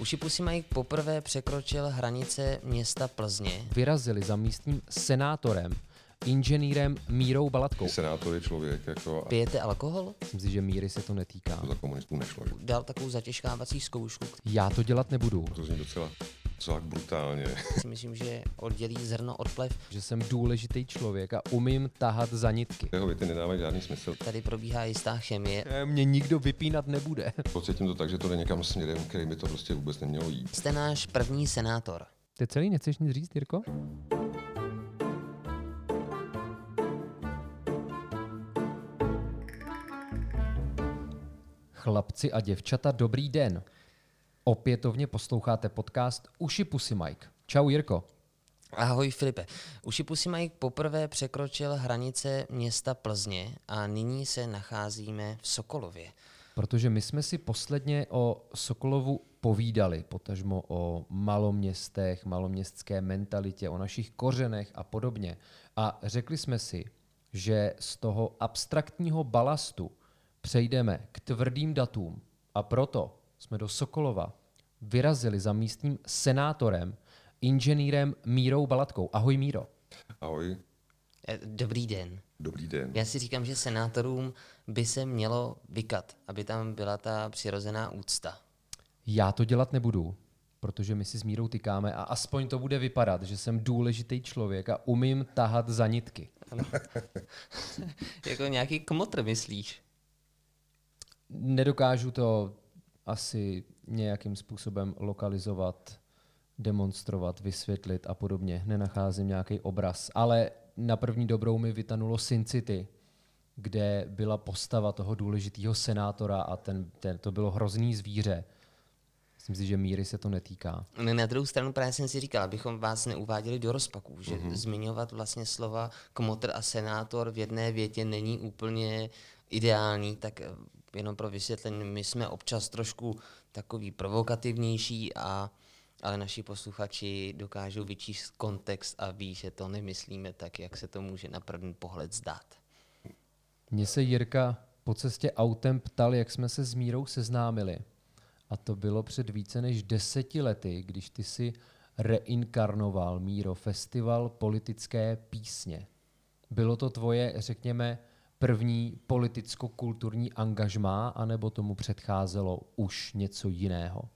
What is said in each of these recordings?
Uši Pusy Mike poprvé překročil hranice města Plzně. Vyrazili za místním senátorem, inženýrem Mírou Balatkou. Senátor je člověk, jako Pijete alkohol? Myslím si, že Míry se to netýká. to za komunistů nešlo. že? Dal takovou zatěžkávací zkoušku, Já to dělat nebudu, To zní docela, docela tak brutálně. si myslím, že oddělí zrno od plev. že jsem důležitý člověk a umím tahat za nitky. Jeho věty nedávají žádný smysl. Tady probíhá jistá chemie. Eh, Mě nikdo vypínat nebude. Pocítím to tak, že to jde někam směrem, který by to prostě vůbec nemělo jít. Jste náš první senátor. Ty celý nechceš nic říct, Jirko? Chlapci a děvčata, dobrý den. Opětovně posloucháte podcast Uši Pusy Mike. Čau Jirko. Ahoj Filipe. Uši Pusy Mike poprvé překročil hranice města Plzně a nyní se nacházíme v Sokolově. Protože my jsme si posledně o Sokolovu povídali, potažmo o maloměstech, maloměstské mentalitě, o našich kořenech a podobně. A řekli jsme si, že z toho abstraktního balastu přejdeme k tvrdým datům a proto jsme do Sokolova vyrazili za místním senátorem, inženýrem Mírou Balatkou. Ahoj Míro. Ahoj, Eh, Dobrý den. dobrý den. Já si říkám, že senátorům by se mělo vykat, aby tam byla ta přirozená úcta. Já to dělat nebudu, protože my si s Mírou tykáme a aspoň to bude vypadat, že jsem důležitý člověk a umím tahat za nitky. jako nějaký kmotr, myslíš? Nedokážu to asi nějakým způsobem lokalizovat, demonstrovat, vysvětlit a podobně. Nenacházím nějaký obraz, ale na první dobrou mi vytanulo Sin City, kde byla postava toho důležitého senátora a ten, ten, to bylo hrozný zvíře. Myslím si, že míry se to netýká. Ne, Na druhou stranu právě jsem si říkal, abychom vás neuváděli do rozpaků, že mm-hmm. zmiňovat vlastně slova kmotr a senátor v jedné větě není úplně ideální, tak jenom pro vysvětlení, my jsme občas trošku takový provokativnější, a, ale naši posluchači dokážou vyčíst kontext a ví, že to nemyslíme tak, jak se to může na první pohled zdát. Mně se Jirka po cestě autem ptal, jak jsme se s Mírou seznámili. A to bylo před více než deseti lety, když ty si reinkarnoval, Míro, festival politické písně. Bylo to tvoje, řekněme, první politicko-kulturní angažmá, anebo tomu předcházelo už něco jiného?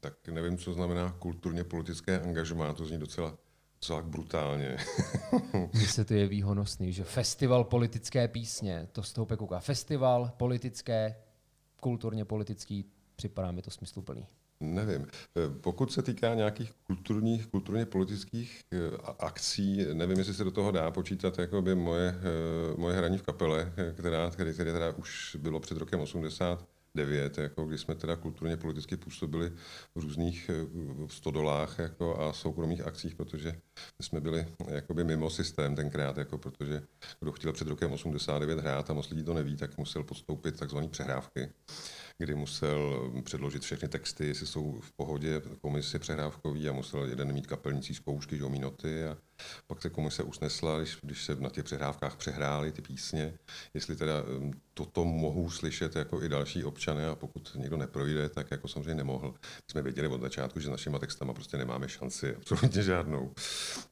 Tak nevím, co znamená kulturně politické angažmá, to zní docela, docela brutálně. Mně se to jeví honosný, že festival politické písně, to z toho pekouká. Festival politické, kulturně politický, připadá mi to smysluplný. Nevím. Eh, Pokud se týká nějakých kulturních, kulturně politických eh, akcí, nevím, jestli se do toho dá počítat jakoby moje, eh, moje hraní v kapele, která, které teda už bylo před rokem 89, jako kdy jsme teda kulturně politicky působili v různých eh, stodolách jako a soukromých akcích, protože jsme byli jakoby mimo systém tenkrát, jako protože kdo chtěl před rokem 89 hrát a moc lidí to neví, tak musel podstoupit takzvané přehrávky kdy musel předložit všechny texty, jestli jsou v pohodě komisi přehrávkový a musel jeden mít kapelnicí zkoušky, že noty a pak se komise usnesla, když, když se na těch přehrávkách přehrály ty písně, jestli teda toto mohou slyšet jako i další občané a pokud někdo neprojde, tak jako samozřejmě nemohl. My jsme věděli od začátku, že s našimi textama prostě nemáme šanci, absolutně žádnou.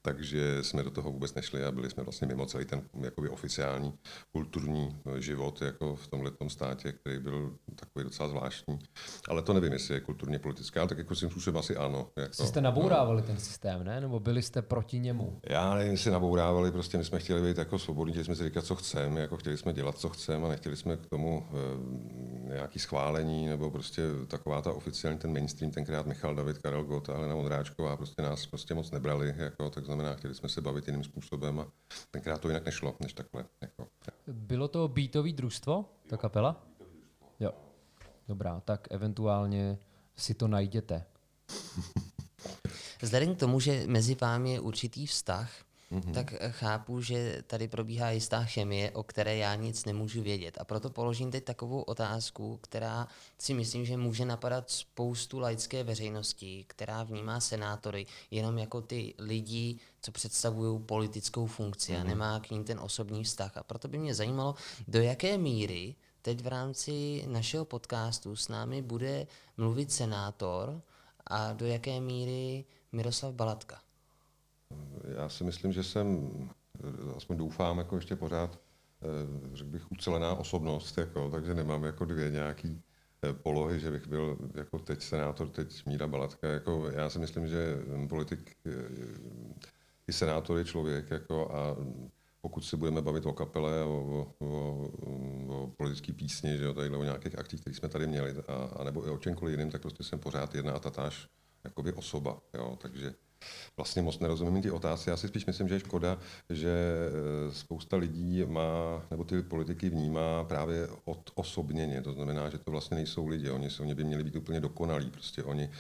Takže jsme do toho vůbec nešli a byli jsme vlastně mimo celý ten jakoby oficiální kulturní eh, život jako v tomhle státě, který byl takový docela zvláštní. Ale to nevím, jestli je kulturně politická, ale tak jako svým způsobem asi ano. Jako, jste nabourávali ten systém, ne? Nebo byli jste proti němu? Já nevím, jestli nabourávali, prostě my jsme chtěli být jako svobodní, chtěli jsme si říkat, co chceme, jako chtěli jsme dělat, co chceme a nechtěli jsme k tomu e, nějaký schválení nebo prostě taková ta oficiální, ten mainstream, tenkrát Michal David, Karel Gott a Helena Vondráčková prostě nás prostě moc nebrali, jako, tak znamená, chtěli jsme se bavit jiným způsobem a tenkrát to jinak nešlo, než takhle. Jako. Bylo to beatový družstvo, ta kapela? Jo. Dobrá, tak eventuálně si to najděte. Vzhledem k tomu, že mezi vámi je určitý vztah, mm-hmm. tak eh, chápu, že tady probíhá jistá chemie, o které já nic nemůžu vědět. A proto položím teď takovou otázku, která si myslím, že může napadat spoustu laické veřejnosti, která vnímá senátory jenom jako ty lidi, co představují politickou funkci mm-hmm. a nemá k ním ten osobní vztah. A proto by mě zajímalo, do jaké míry teď v rámci našeho podcastu s námi bude mluvit senátor a do jaké míry Miroslav Balatka? Já si myslím, že jsem, aspoň doufám, jako ještě pořád, eh, řekl bych, ucelená osobnost, jako, takže nemám jako dvě nějaký eh, polohy, že bych byl jako teď senátor, teď Míra Balatka. Jako, já si myslím, že politik eh, i senátor je člověk jako, a pokud se budeme bavit o kapele, o, o, o, o politické písni, že jo, tady o nějakých akcích, které jsme tady měli, a, a nebo i o čemkoliv jiným, tak prostě jsem pořád jedna a tatáž jakoby osoba. Jo, takže vlastně moc nerozumím ty otázky. Já si spíš myslím, že je škoda, že eh, spousta lidí má, nebo ty politiky vnímá právě od osobněně. To znamená, že to vlastně nejsou lidi. Oni, oni by měli být úplně dokonalí. Prostě oni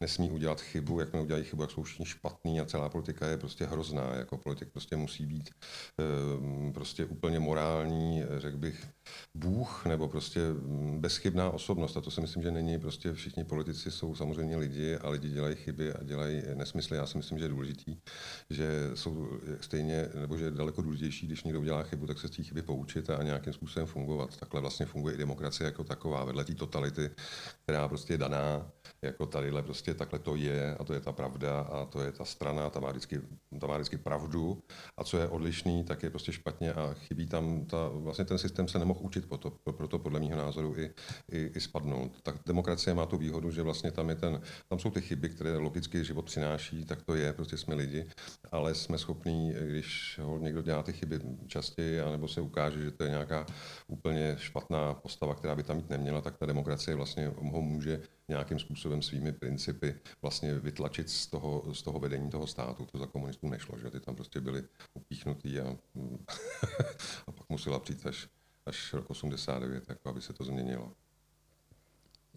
nesmí udělat chybu, jak udělají chybu, jak jsou všichni špatný a celá politika je prostě hrozná. Jako politik prostě musí být um, prostě úplně morální, řekl bych, bůh nebo prostě mm, bezchybná osobnost. A to si myslím, že není. Prostě všichni politici jsou samozřejmě lidi a lidi dělají chyby a dělají nesmysly. Já si myslím, že je důležitý, že jsou stejně, nebo že je daleko důležitější, když někdo udělá chybu, tak se z té chyby poučit a nějakým způsobem fungovat. Takhle vlastně funguje i demokracie jako taková, vedle té totality, která prostě je daná, jako tadyhle prostě takhle to je a to je ta pravda a to je ta strana, ta má vždycky, ta má vždycky pravdu a co je odlišný, tak je prostě špatně a chybí tam ta, vlastně ten systém se nemohl učit, proto, proto podle mého názoru i, i, i spadnout. Tak demokracie má tu výhodu, že vlastně tam, je ten, tam jsou ty chyby, které logicky život přináší, tak to je, prostě jsme lidi, ale jsme schopní, když ho někdo dělá ty chyby častěji, anebo se ukáže, že to je nějaká úplně špatná postava, která by tam mít neměla, tak ta demokracie vlastně ho může nějakým způsobem svými principy vlastně vytlačit z toho, z toho vedení toho státu. To za komunistů nešlo, že ty tam prostě byli upíchnutý a, a pak musela přijít až, až rok 89, jako aby se to změnilo.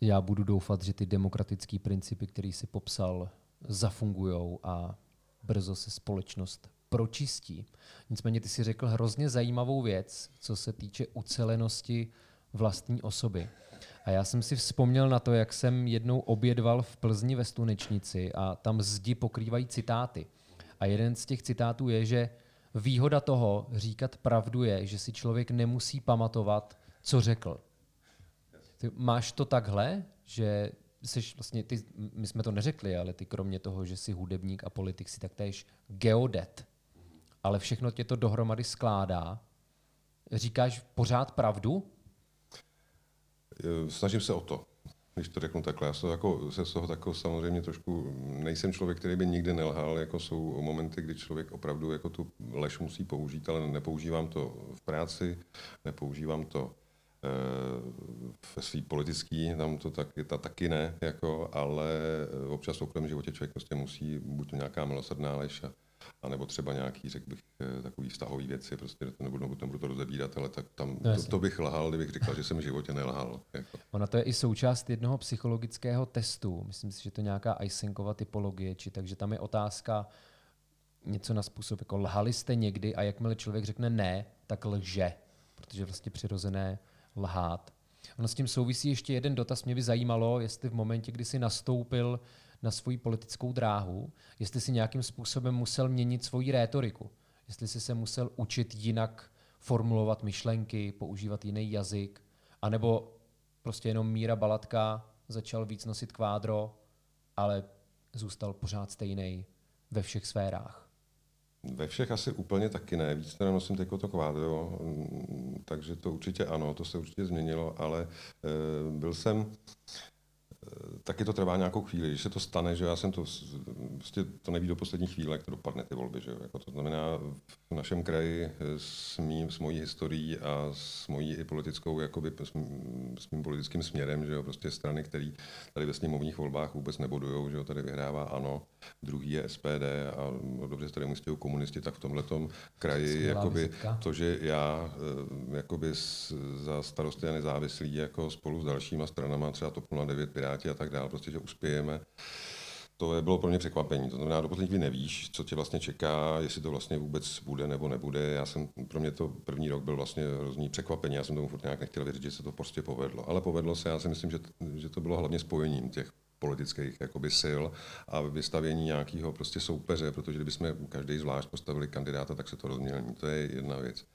Já budu doufat, že ty demokratické principy, které si popsal, zafungují a brzo se společnost pročistí. Nicméně ty si řekl hrozně zajímavou věc, co se týče ucelenosti vlastní osoby. A já jsem si vzpomněl na to, jak jsem jednou obědval v Plzni ve Slunečnici a tam zdi pokrývají citáty. A jeden z těch citátů je, že výhoda toho říkat pravdu je, že si člověk nemusí pamatovat, co řekl. Ty máš to takhle, že jsi vlastně, ty, my jsme to neřekli, ale ty kromě toho, že jsi hudebník a politik, si taktéž geodet. Ale všechno tě to dohromady skládá. Říkáš pořád pravdu? Snažím se o to, když to řeknu takhle. Já se, jako, se z toho tako samozřejmě trošku, nejsem člověk, který by nikdy nelhal, jako jsou momenty, kdy člověk opravdu jako tu lež musí použít, ale nepoužívám to v práci, nepoužívám to eh, ve svý politický, tam to taky, ta, taky ne, jako, ale občas v okolém životě člověk prostě musí buď to nějaká milosrdná lež a, a nebo třeba nějaký, řekl bych, eh, takový vztahový věci, prostě to nebudu, nebudu, nebudu to rozebírat, ale tak tam no, to, to, bych lhal, kdybych říkal, že jsem v životě nelhal. Jako. Ona to je i součást jednoho psychologického testu, myslím si, že to je nějaká Eisenkova typologie, či takže tam je otázka něco na způsob, jako lhali jste někdy a jakmile člověk řekne ne, tak lže, protože vlastně přirozené lhát. Ono s tím souvisí ještě jeden dotaz, mě by zajímalo, jestli v momentě, kdy jsi nastoupil na svoji politickou dráhu, jestli si nějakým způsobem musel měnit svoji rétoriku, jestli si se musel učit jinak formulovat myšlenky, používat jiný jazyk, anebo prostě jenom Míra Balatka začal víc nosit kvádro, ale zůstal pořád stejný ve všech sférách. Ve všech asi úplně taky ne. Víc teda nosím teď to kvádro, takže to určitě ano, to se určitě změnilo, ale e, byl jsem taky to trvá nějakou chvíli. Když se to stane, že já jsem to, prostě to neví do poslední chvíle, jak to dopadne ty volby. Že? Jako to znamená, v našem kraji s, mým, s mojí historií a s mojí i politickou, jakoby, s, mým, s mým politickým směrem, že jo? prostě strany, které tady ve sněmovních volbách vůbec nebodujou, že jo? tady vyhrává ANO, druhý je SPD a dobře se tady umístějí komunisti, tak v tomhle kraji jakoby, to, že já eh, jakoby za starosty a nezávislí jako spolu s dalšíma stranama, třeba TOP 09, Piráti a tak dále, prostě, že uspějeme, to je bylo pro mě překvapení. To znamená, do poslední nevíš, co tě vlastně čeká, jestli to vlastně vůbec bude nebo nebude. Já jsem, pro mě to první rok byl vlastně hrozný překvapení. Já jsem tomu furt nějak nechtěl věřit, že se to prostě povedlo. Ale povedlo se, já si myslím, že, že to bylo hlavně spojením těch politických jakoby, sil a vystavění nějakého prostě soupeře, protože kdybychom každý zvlášť postavili kandidáta, tak se to rozmělní. To je jedna věc.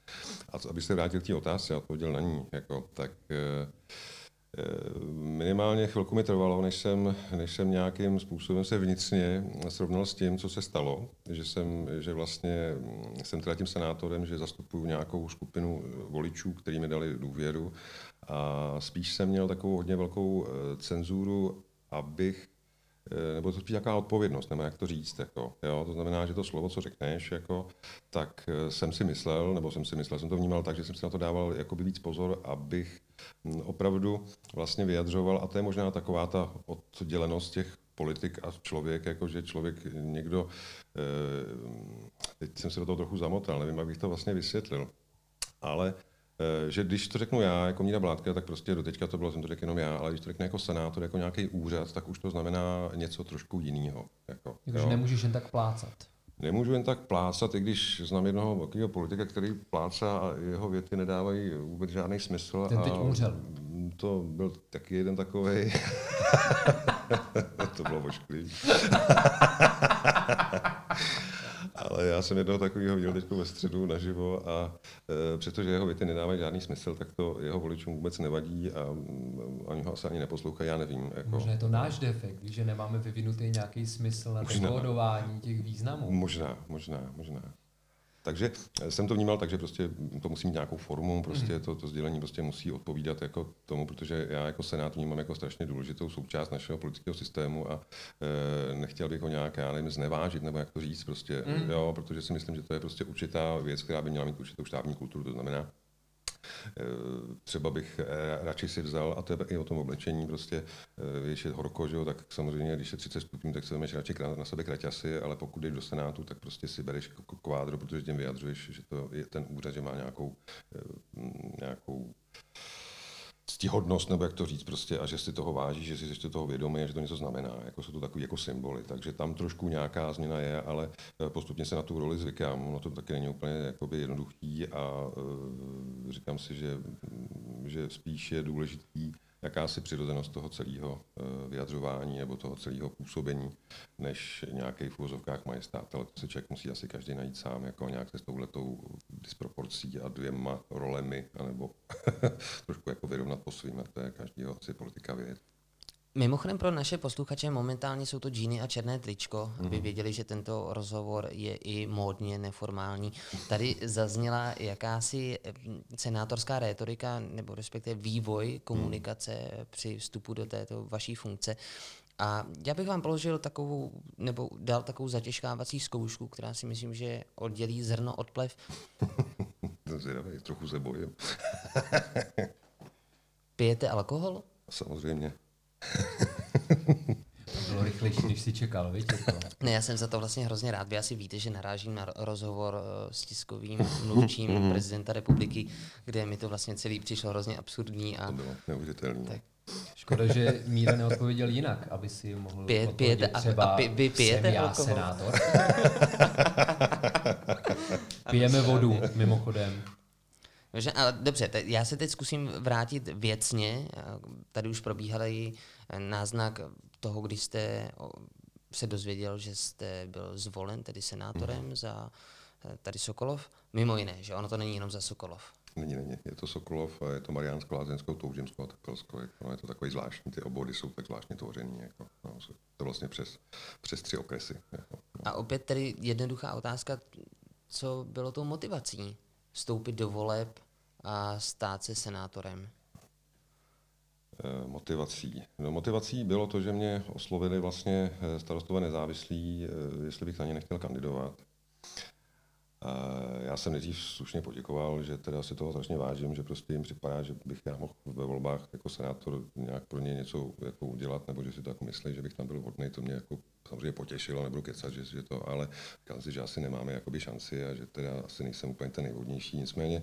A co, aby se vrátil k té otázce a odpověděl na ní, jako, tak eh, minimálně chvilku mi trvalo, než jsem, než jsem nějakým způsobem se vnitřně srovnal s tím, co se stalo, že jsem, že vlastně jsem teda tím senátorem, že zastupuju nějakou skupinu voličů, který mi dali důvěru. A spíš jsem měl takovou hodně velkou cenzuru, abych Eh, nebo to spíš nějaká odpovědnost, nebo jak to říct. Jako, jo? To znamená, že to slovo, co řekneš, jako, tak eh, jsem si myslel, nebo jsem si myslel, jsem to vnímal tak, že jsem si na to dával jakoby víc pozor, abych hm, opravdu vlastně vyjadřoval, a to je možná taková ta oddělenost těch politik a člověk, jako že člověk někdo, eh, teď jsem se do toho trochu zamotal, nevím, jak bych to vlastně vysvětlil, ale Eh, že když to řeknu já, jako Míra Blátka, tak prostě do teďka to bylo, jsem to řekl jenom já, ale když to řeknu jako senátor, jako nějaký úřad, tak už to znamená něco trošku jiného. Jako, Takže nemůžeš jen tak plácat. Nemůžu jen tak plácat, i když znám jednoho velkého politika, který plácá a jeho věty nedávají vůbec žádný smysl. Ten teď umřel. To byl taky jeden takový. to bylo ošklivý. Ale já jsem jednoho takového viděl teď ve středu naživo a e, přestože jeho věty nedávají žádný smysl, tak to jeho voličům vůbec nevadí a oni ho asi ani neposlouchají, já nevím. Jako. Možná je to náš defekt, že nemáme vyvinutý nějaký smysl na kódování těch významů. Možná, možná, možná. Takže jsem to vnímal tak, že prostě to musí mít nějakou formu, prostě mhm. to, to sdělení prostě musí odpovídat jako tomu, protože já jako senát vnímám jako strašně důležitou součást našeho politického systému a e, nechtěl bych ho nějak, já nevím, znevážit, nebo jak to říct, prostě, mm. jo, protože si myslím, že to je prostě určitá věc, která by měla mít určitou štábní kulturu, to znamená, Eh, třeba bych eh, radši si vzal, a to je i o tom oblečení, prostě, eh, když je horko, že jo, tak samozřejmě, když je 30 stupňů, tak se vezmeš radši na sebe kraťasy, ale pokud jdeš do Senátu, tak prostě si bereš kvádro, protože tím vyjadřuješ, že to je ten úřad, že má nějakou, nějakou ctihodnost, nebo jak to říct, prostě, a že si toho váží, že si ještě toho vědomí, že to něco znamená. Jako jsou to takové jako symboly. Takže tam trošku nějaká změna je, ale eh, postupně se na tu roli zvykám. Ono to taky není úplně jakoby jednoduchý a uh, říkám si, že, že spíš je důležitý jakási přirozenost toho celého eh, vyjadřování nebo toho celého působení, než nějaký v úvozovkách majestát, ale to se člověk musí asi každý najít sám, jako nějak se s touhletou disproporcí a dvěma rolemi, anebo trošku jako vyrovnat po svým, a to je každého si politika vědět. Mimochodem pro naše posluchače momentálně jsou to džíny a černé tričko, aby mhm. věděli, že tento rozhovor je i módně neformální. Tady zazněla jakási mm, senátorská rétorika, nebo respektive vývoj komunikace mm. při vstupu do této vaší funkce. A já bych vám položil takovou, nebo dal takovou zatěžkávací zkoušku, která si myslím, že oddělí zrno od plev. Zvědavý, trochu se bojím. Pijete alkohol? Samozřejmě. To bylo rychlejší, než si čekal, víte to? Ne, já jsem za to vlastně hrozně rád. Vy asi víte, že narážím na rozhovor eh, s tiskovým mluvčím mhm. prezidenta republiky, kde mi to vlastně celý přišlo hrozně absurdní. A... To bylo neuvěřitelné. Tak. Škoda, že Míra neodpověděl jinak, aby si mohl Pě, pěte, třeba a, a vy pijete jsem já alkohol? senátor. Pijeme vodu, mimochodem. Dobře, ale dobře, já se teď zkusím vrátit věcně. Tady už probíhaly náznak toho, když jste se dozvěděl, že jste byl zvolen tedy senátorem mm. za tady Sokolov. Mimo jiné, že ono to není jenom za Sokolov. Není, není. Je to Sokolov, je to Mariánsko, Lázeňsko, Toužimsko a Tekelsko. Jako, no, je to takový zvláštní, ty obvody jsou tak zvláštně tvořený. Jako, no, to vlastně přes, přes tři okresy. Jako, no. A opět tedy jednoduchá otázka, co bylo tou motivací vstoupit do voleb a stát se senátorem? Eh, motivací. No, motivací bylo to, že mě oslovili vlastně eh, starostové nezávislí, eh, jestli bych na ně nechtěl kandidovat. Já jsem nejdřív slušně poděkoval, že teda si toho strašně vážím, že prostě jim připadá, že bych já mohl ve volbách jako senátor nějak pro ně něco jako udělat, nebo že si to jako myslí, že bych tam byl vhodný, to mě jako samozřejmě potěšilo, nebudu kecat, že, že to, ale říkal si, že asi nemáme jakoby šanci a že teda asi nejsem úplně ten nejvhodnější. Nicméně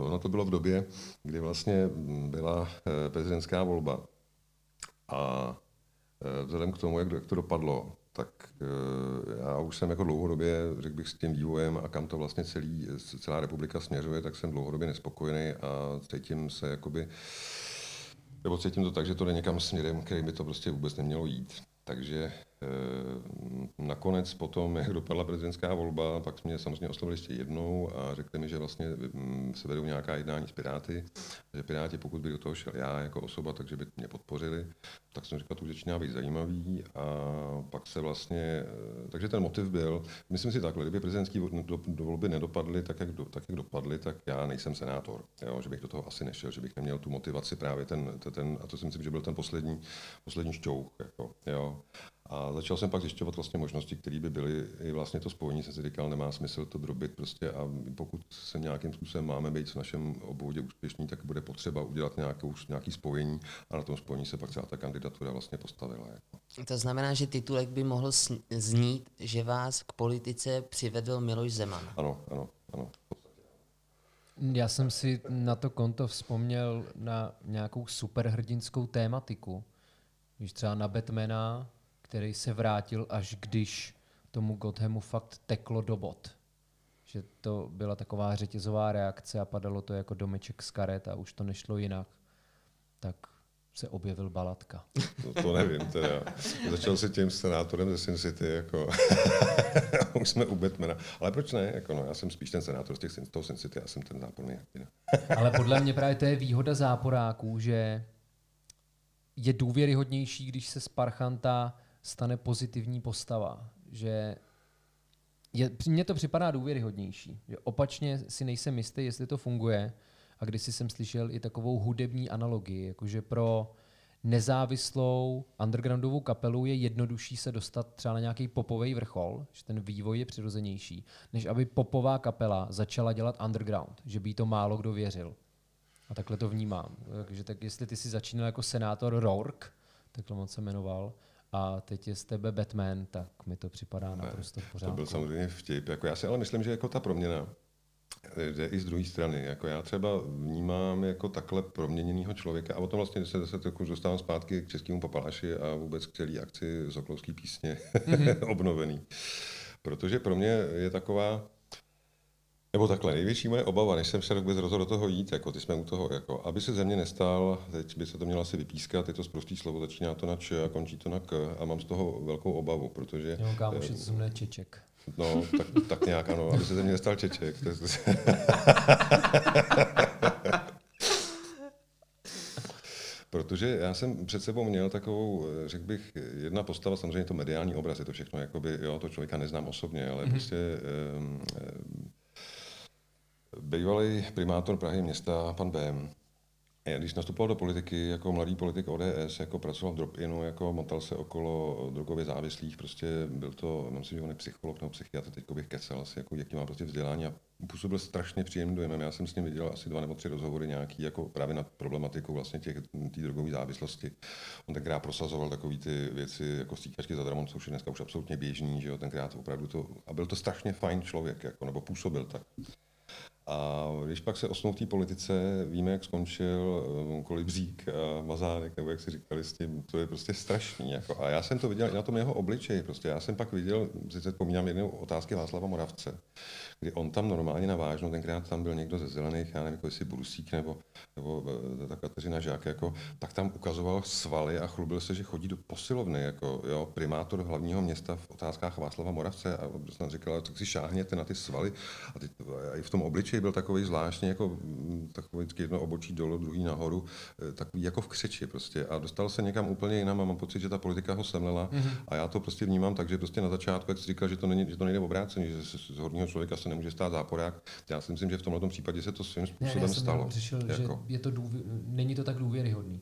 ono to bylo v době, kdy vlastně byla eh, prezidentská volba. A uh, vzhledem k tomu, jak, to dopadlo, tak já už jsem jako dlouhodobě, řekl bych, s tím vývojem a kam to vlastně celý, celá republika směřuje, tak jsem dlouhodobě nespokojený a cítím se jakoby, nebo cítím to tak, že to jde někam směrem, který by to prostě vůbec nemělo jít. Takže Eh, nakonec potom, jak dopadla prezidentská volba, pak mě samozřejmě oslovili ještě jednou a řekli mi, že vlastně mm, se vedou nějaká jednání s Piráty, že Piráti, pokud by do toho šel já jako osoba, takže by mě podpořili. Tak jsem říkal, to už začíná být zajímavý a pak se vlastně, eh, takže ten motiv byl, myslím si takhle, kdyby prezidentské volby nedopadly tak jak, do, tak, jak dopadly, tak já nejsem senátor, jo, že bych do toho asi nešel, že bych neměl tu motivaci právě ten, ten a to si myslím, že byl ten poslední, poslední šťouch. Jako, jo. A začal jsem pak zjišťovat vlastně možnosti, které by byly. I vlastně to spojení jsem si říkal, nemá smysl to drobit prostě a pokud se nějakým způsobem máme být v našem obvodě úspěšní, tak bude potřeba udělat nějakou, nějaký spojení a na tom spojení se pak celá ta kandidatura vlastně postavila. Jako. To znamená, že titulek by mohl znít, že vás k politice přivedl Miloš Zeman. Ano, ano, ano. Já jsem si na to konto vzpomněl na nějakou superhrdinskou tématiku. Když třeba na Batmana který se vrátil, až když tomu Gothamu fakt teklo do bod. Že to byla taková řetězová reakce a padalo to jako domeček z karet a už to nešlo jinak. Tak se objevil Balatka. To, to nevím teda. Začal se tím senátorem ze Sin City, jako už jsme u Batmana. Ale proč ne? Jako no, já jsem spíš ten senátor z těch Sin, toho Sin City, já jsem ten záporný. Ale podle mě právě to je výhoda záporáků, že je důvěryhodnější, když se z Parchanta stane pozitivní postava. Že je, mně to připadá důvěryhodnější. Že opačně si nejsem jistý, jestli to funguje. A když jsem slyšel i takovou hudební analogii, jakože pro nezávislou undergroundovou kapelu je jednodušší se dostat třeba na nějaký popový vrchol, že ten vývoj je přirozenější, než aby popová kapela začala dělat underground, že by jí to málo kdo věřil. A takhle to vnímám. Takže tak jestli ty si začínal jako senátor Rourke, takhle moc se jmenoval, a teď je z tebe Batman, tak mi to připadá naprosto v pořádku. To byl samozřejmě vtip. Jako já si ale myslím, že jako ta proměna jde i z druhé strany. Jako já třeba vnímám jako takhle proměněného člověka a o tom vlastně se zase trochu dostávám zpátky k českému papaláši a vůbec k celé akci Zoklovský písně mm-hmm. obnovený. Protože pro mě je taková, nebo takhle, největší moje obava, než jsem se vůbec rozhodl do toho jít, jako ty jsme u toho, jako, aby se země nestál, teď by se to mělo asi vypískat, je to zprostý slovo, začíná to na č a končí to na k a mám z toho velkou obavu, protože... Jo, kámoši, to se jmenuje Čeček. No, tak, tak nějak ano, aby se země nestal Čeček. Protože já jsem před sebou měl takovou, řekl bych, jedna postava, samozřejmě to mediální obraz, je to všechno, jakoby, jo, to člověka neznám osobně, ale mm-hmm. prostě um, bývalý primátor Prahy města, pan Bém, když nastupoval do politiky jako mladý politik ODS, jako pracoval v drop-inu, jako motal se okolo drogově závislých, prostě byl to, myslím, že on je psycholog nebo psychiatr, teď bych kecel asi, jako jaký má prostě vzdělání a působil strašně příjemný dojemem. Já jsem s ním viděl asi dva nebo tři rozhovory nějaký, jako právě na problematiku vlastně těch, té drogové závislosti. On tenkrát prosazoval takové ty věci jako stříkačky za dramon, což je dneska už absolutně běžný, že jo, tenkrát opravdu to, a byl to strašně fajn člověk, jako, nebo působil tak. A když pak se osnul v té politice, víme, jak skončil um, Kolibřík a Mazánek, nebo jak si říkali s tím, to je prostě strašný. Jako. A já jsem to viděl i na tom jeho obličeji. Prostě. Já jsem pak viděl, sice vzpomínám jednou otázky Václava Moravce, kdy on tam normálně navážno, tenkrát tam byl někdo ze zelených, já nevím, jako jestli Brusík nebo, nebo eh, ta Kateřina Žák, jako, tak tam ukazoval svaly a chlubil se, že chodí do posilovny, jako jo, primátor hlavního města v otázkách Václava Moravce a snad říkal, tak si šáhněte na ty svaly a, ty, a i v tom obličeji byl takový zvláštní, jako mm, takový vždycky jedno obočí dolů, druhý nahoru, eh, takový jako v křeči prostě a dostal se někam úplně jinam a mám pocit, že ta politika ho semlela mm-hmm. a já to prostě vnímám tak, že prostě na začátku, jak jsi říkal, že to, není, že to nejde obráceně, že z, z horního člověka se nemůže stát záporák. Já si myslím, že v tomto případě se to svým způsobem ne, já jsem stalo. Řešil, jako. že je to důvě, není to tak důvěryhodný.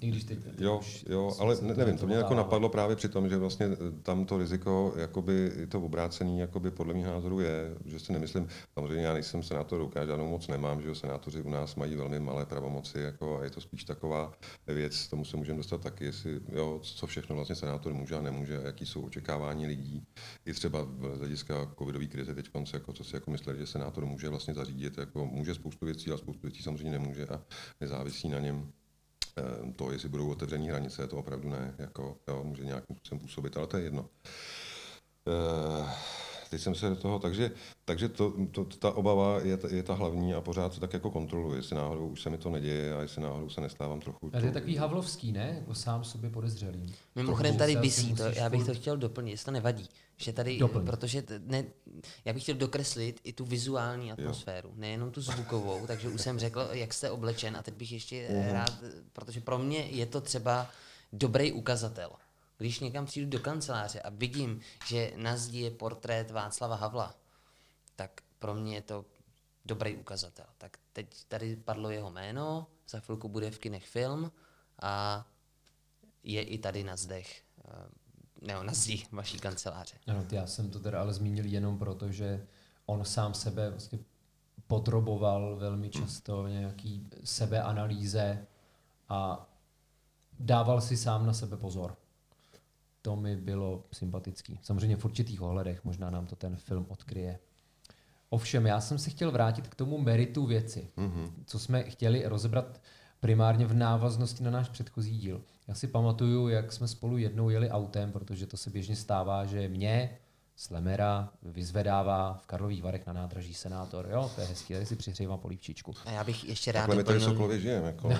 I když teď, jo, jo, ale ne, nevím, to mě jako napadlo právě při tom, že vlastně eh, tam to riziko, jakoby to obrácený, jakoby podle mých názorů je, že si nemyslím, samozřejmě já nejsem senátor, já žádnou moc nemám, že jo, senátoři u nás mají velmi malé pravomoci, jako, a je to spíš taková věc, tomu se můžeme dostat taky, jestli, jo, co všechno vlastně senátor může a nemůže, a jaký jsou očekávání lidí, i třeba z hlediska covidové krize teď konce, jako, co si jako mysleli, že senátor může vlastně zařídit, jako může spoustu věcí, ale spoustu věcí samozřejmě nemůže a nezávisí na něm to, jestli budou otevřené hranice, to opravdu ne, jako, jo, může nějakým způsobem působit, ale to je jedno. E, teď jsem se do toho, takže, takže to, to, ta obava je, je ta hlavní a pořád se tak jako kontroluje, jestli náhodou už se mi to neděje a jestli náhodou se nestávám trochu. Ale to je takový havlovský, ne? Jako sám sobě podezřelý. Mimochodem tady visí to, já bych to chtěl doplnit, jestli to nevadí. Že tady, Doplň. protože t- ne, já bych chtěl dokreslit i tu vizuální atmosféru, jo. nejenom tu zvukovou, takže už jsem řekl, jak jste oblečen a teď bych ještě uh-huh. rád, protože pro mě je to třeba dobrý ukazatel. Když někam přijdu do kanceláře a vidím, že na zdi je portrét Václava Havla, tak pro mě je to dobrý ukazatel. Tak teď tady padlo jeho jméno, za chvilku bude v kinech film a je i tady na zdech, eh, nebo na zdi vaší kanceláře. Ano, já jsem to teda ale zmínil jenom proto, že on sám sebe vlastně podroboval velmi často nějaký sebeanalýze a dával si sám na sebe pozor. To mi bylo sympatický. Samozřejmě v určitých ohledech, možná nám to ten film odkryje. Ovšem, já jsem se chtěl vrátit k tomu meritu věci, mm-hmm. co jsme chtěli rozebrat primárně v návaznosti na náš předchozí díl. Já si pamatuju, jak jsme spolu jednou jeli autem, protože to se běžně stává, že mě, Slemera, vyzvedává v Karlových Varech na nádraží senátor. Jo, to je hezký, tady si přihřívám polívčičku. A já bych ještě rád Takhle my tady v doplnil- Sokolově žijeme. Jako.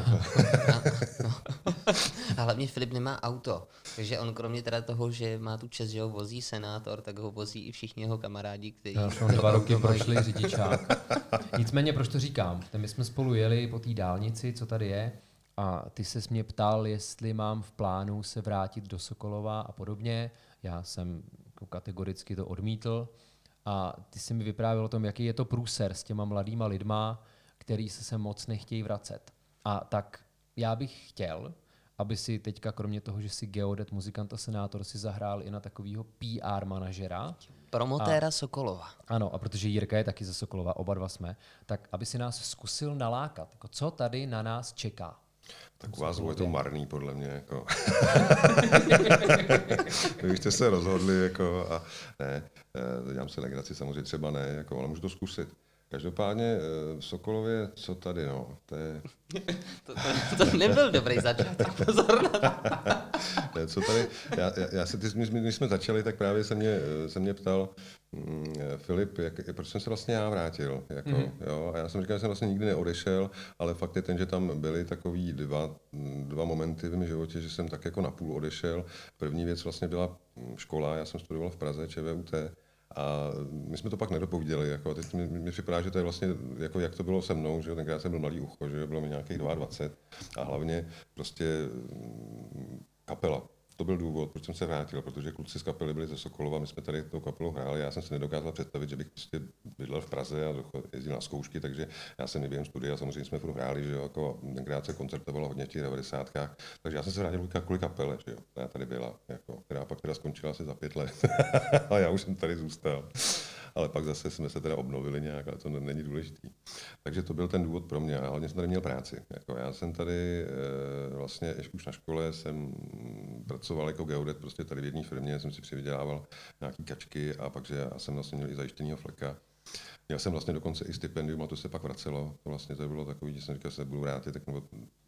A hlavně Filip nemá auto, takže on kromě teda toho, že má tu čest, že ho vozí senátor, tak ho vozí i všichni jeho kamarádi, kteří Já jsem dva roky prošli řidičák. Nicméně, proč to říkám? My jsme spolu jeli po té dálnici, co tady je, a ty se mě ptal, jestli mám v plánu se vrátit do Sokolova a podobně. Já jsem jako kategoricky to odmítl. A ty si mi vyprávěl o tom, jaký je to průser s těma mladýma lidma, který se sem moc nechtějí vracet. A tak já bych chtěl, aby si teďka, kromě toho, že si geodet, muzikant a senátor, si zahrál i na takového PR manažera, Promotéra Sokolova. ano, a protože Jirka je taky ze Sokolova, oba dva jsme, tak aby si nás zkusil nalákat. Jako co tady na nás čeká? Tak u vás je to marný, podle mě. Jako. Vy jste se rozhodli, jako, a ne, eh, dělám se legraci, samozřejmě třeba ne, jako, ale můžu to zkusit. Každopádně eh, v Sokolově, co tady, no, to je, To, to, to nebyl dobrý začátek, pozor na to. Ne, co tady, já, já, já se, ty, my, když jsme začali, tak právě se mě, se mě ptal mm, Filip, jak, proč jsem se vlastně já vrátil. Jako, mm-hmm. jo? A já jsem říkal, že jsem vlastně nikdy neodešel, ale fakt je ten, že tam byly takový dva, dva momenty v mém životě, že jsem tak jako napůl odešel. První věc vlastně byla škola, já jsem studoval v Praze, ČVUT, a my jsme to pak nedopovídali. Jako, teď mi, mi připadá, že to je vlastně, jako jak to bylo se mnou, že tenkrát jsem byl malý ucho, že bylo mi nějakých 22 a hlavně prostě mm, kapela. To byl důvod, proč jsem se vrátil, protože kluci z kapely byli ze Sokolova, my jsme tady tou kapelou hráli, já jsem si nedokázal představit, že bych prostě bydlel v Praze a jezdil na zkoušky, takže já jsem i během studia, samozřejmě jsme furt hráli, že jo, jako tenkrát se koncertovalo hodně v těch 90. takže já jsem se vrátil kvůli kapele, že jo, která tady byla, jako, která pak teda skončila asi za pět let, a já už jsem tady zůstal ale pak zase jsme se teda obnovili nějak, ale to ne- není důležitý. Takže to byl ten důvod pro mě a hlavně jsem tady měl práci. Jako já jsem tady e, vlastně už na škole jsem pracoval jako geodet prostě tady v jedné firmě, jsem si přivydělával nějaký kačky a pak, že já jsem vlastně měl i zajištěnýho fleka. Měl jsem vlastně dokonce i stipendium a to se pak vracelo. To vlastně to bylo takový, že jsem říkal, že se budu vrátit, tak nebo